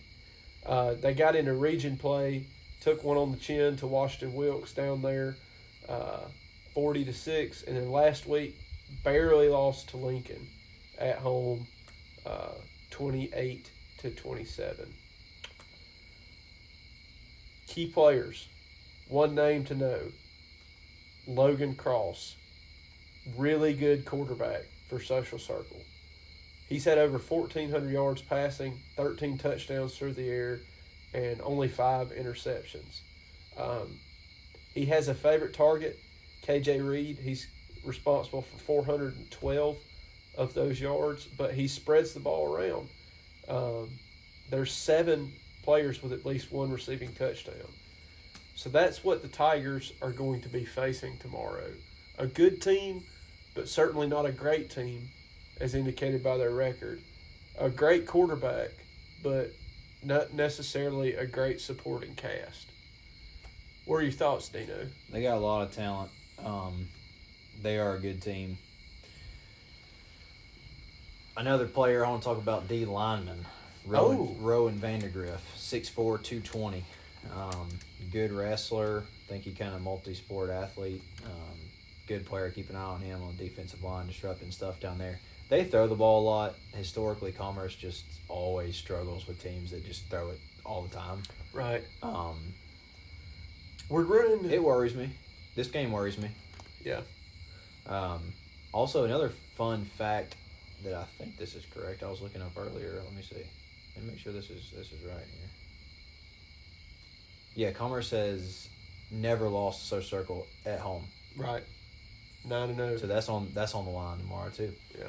Uh, they got into region play, took one on the chin to Washington Wilkes down there, uh, forty to six, and then last week barely lost to Lincoln at home, uh, twenty eight to twenty seven. Key players, one name to know: Logan Cross, really good quarterback for Social Circle. He's had over 1,400 yards passing, 13 touchdowns through the air, and only five interceptions. Um, he has a favorite target, KJ Reed. He's responsible for 412 of those yards, but he spreads the ball around. Um, there's seven players with at least one receiving touchdown. So that's what the Tigers are going to be facing tomorrow. A good team, but certainly not a great team, as indicated by their record. A great quarterback, but not necessarily a great supporting cast. What are your thoughts, Dino? They got a lot of talent. Um, they are a good team. Another player I want to talk about D lineman, Rowan, Oh. Rowan Vandergriff, 6'4", 220. Um, good wrestler. think he kind of multi-sport athlete. Um, good player. Keep an eye on him on defensive line, disrupting stuff down there. They throw the ball a lot. Historically, Commerce just always struggles with teams that just throw it all the time. Right. Um, We're running. it worries me. This game worries me. yeah. Um, also, another fun fact that I think this is correct. I was looking up earlier. Let me see. Let me make sure this is this is right here. Yeah, Commerce has never lost a social circle at home, Right. Nine and oh. so that's on that's on the line tomorrow too. Yeah.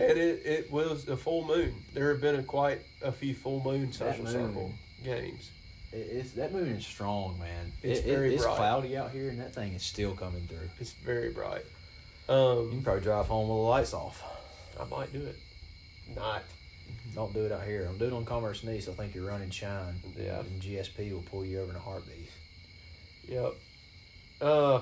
And it, it was a full moon. There have been a quite a few full moon social moon. circle games. It, it's that moon is strong, man. It's It- it- very it's bright. cloudy out here, and that thing is still coming through. It's very bright. You Um, can probably drive home with the lights off. I might do it. Not. Don't do it out here. Don't do it on Commerce and East. I think you're running shine. Yeah. And GSP will pull you over in a heartbeat. Yep. Uh,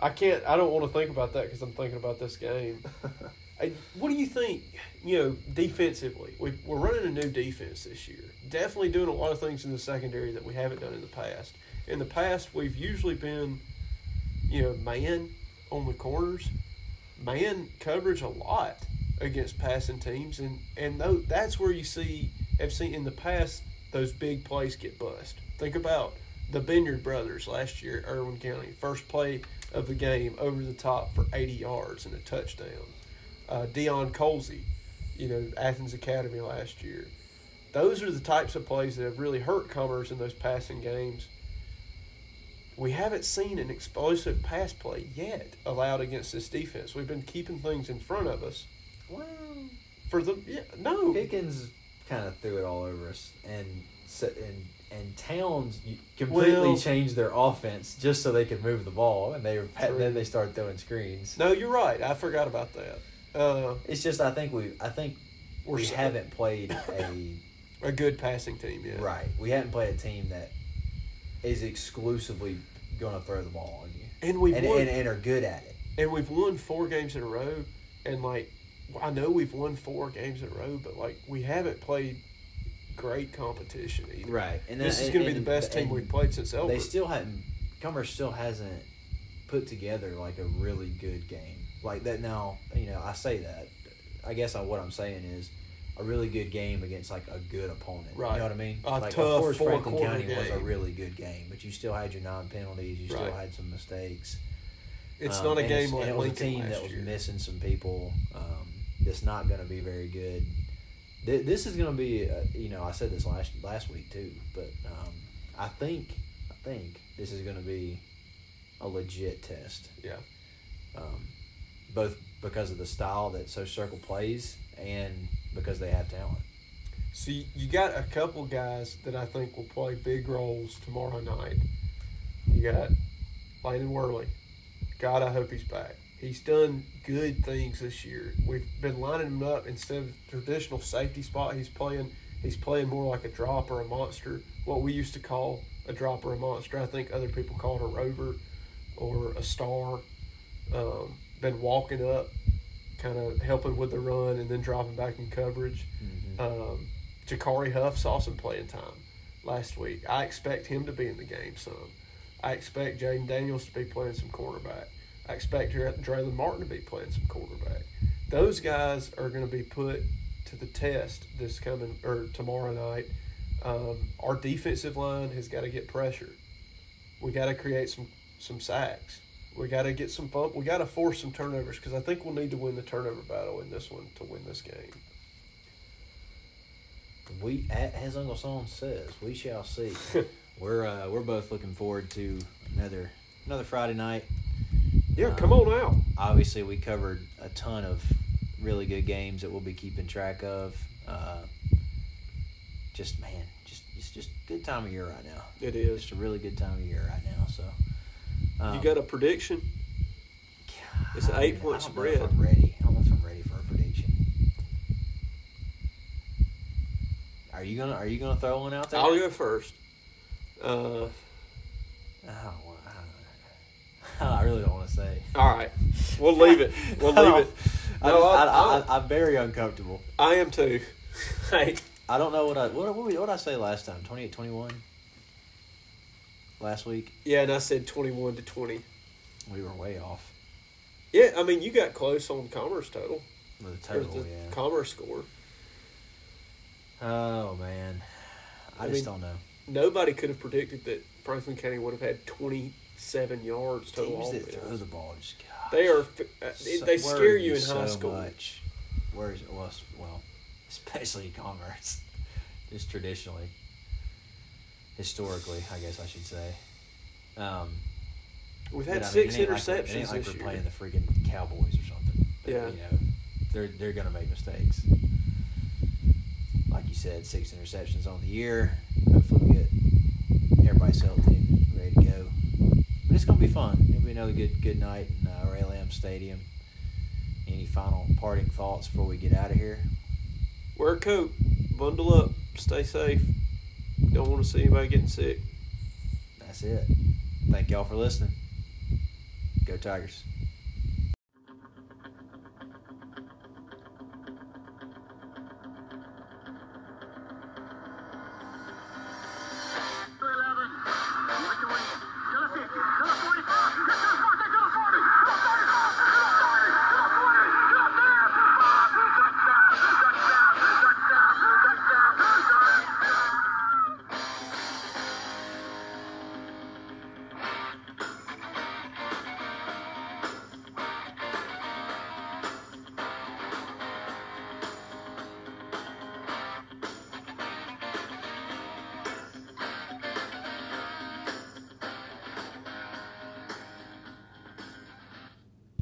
I can't. I don't want to think about that because I'm thinking about this game. I, what do you think? You know, defensively, we, we're running a new defense this year. Definitely doing a lot of things in the secondary that we haven't done in the past. In the past, we've usually been, you know, man on the corners, man coverage a lot against passing teams, and and that's where you see have seen in the past those big plays get bust. Think about the Benyard brothers last year at Irwin County, first play of the game over the top for 80 yards and a touchdown. Uh, Dion Colsey, you know, Athens Academy last year. Those are the types of plays that have really hurt Commerce in those passing games. We haven't seen an explosive pass play yet allowed against this defense. We've been keeping things in front of us Well, for the yeah, no Pickens kind of threw it all over us, and and and Towns completely Well- changed their offense just so they could move the ball, and they were then they started throwing screens. no you're right. I forgot about that. Uh, It's just I think we I think We're we so- haven't played a a good passing team, yet. right. We haven't played a team that is exclusively going to throw the ball on you, And we've and, won, and and are good at it. and we've won four games in a row, and like I know we've won four games in a row, but like we haven't played great competition either. Right, and This that- is going to be the best team we've played since Elbert. They still haven't. Commerce still hasn't put together like a really good game like that. Now you know I say that. I guess I, what I'm saying is a really good game against like a good opponent. Right. You know what I mean? A like tough of course Franklin County was a really good game, but you still had your non penalties. You still Right. had some mistakes. it's Um, not a game like it was a team that was year. missing some people. Um, that's not going to be very good. Th- This is going to be, uh, you know, I said this last last week too, but um, I think I think this is going to be a legit test. Yeah. Um, both because of the style that Social Circle plays and because they have talent. You- you got a couple guys that I think will play big roles tomorrow night. You got Landon Worley. God, I hope he's back. He's done good things this year. We've been lining him up instead of traditional safety spot. He's playing. He's playing more like a drop or a monster. What we used to call a drop or a monster. I think other people call it a rover or a star. Um, been walking up, kind of helping with the run and then dropping back in coverage. Um, Jakari Huff saw some playing time last week. I expect him to be in the game some. I expect Jaden Daniels to be playing some cornerback. I expect Dra- Draylon Martin to be playing some quarterback. Those guys are going to be put to the test this coming or tomorrow night. Um, our defensive line has got to get pressure. We got to create some some sacks. We got to get some fun. We got to force some turnovers because I think we'll need to win the turnover battle in this one to win this game. We, as Uncle Son says, we shall see. we're uh, we're both looking forward to another another Friday night. Yeah, come on out. Obviously, we covered a ton of really good games that we'll be keeping track of. Uh, just man, just it's just good time of year right now. It is. Just a really good time of year right now. So, um, You got a prediction? it's an eight-point I don't know if spread. I'm ready. I don't know if I'm ready for a prediction. Are you gonna Are you gonna throw one out there? I'll go first. Uh, I don't want. I, don't, I really don't want to say. all right, we'll leave it. We'll leave it. I No, I, am very uncomfortable. I am too. Hey, I don't know what I what what, what did I say last time? 28 21 Last week yeah, and I said twenty-one to twenty. we were way off Yeah, I mean you got close on commerce total. the total. the yeah. commerce score. Oh man, I, I just mean, don't know. Nobody could have predicted that Franklin County would have had twenty-seven yards total Teams that throw the ball just gosh, They are. uh, so- they scare you in high school. Much. Where's well, well, especially commerce, just traditionally, historically, I guess I should say. Um, We've had I mean, six like we're- interceptions ain't like this we're year. playing the freaking Cowboys or something. But, Yeah. you know, they're they're gonna make mistakes. Like you said, six interceptions on the year. Hopefully, we get everybody's healthy and ready to go. But it's gonna be fun. It'll be another good good night in uh, Ray Lamb Stadium. Any final parting thoughts before we get out of here? Wear a coat. Bundle up. Stay safe. Don't want to see anybody getting sick. That's it. Thank y'all for listening. Go Tigers.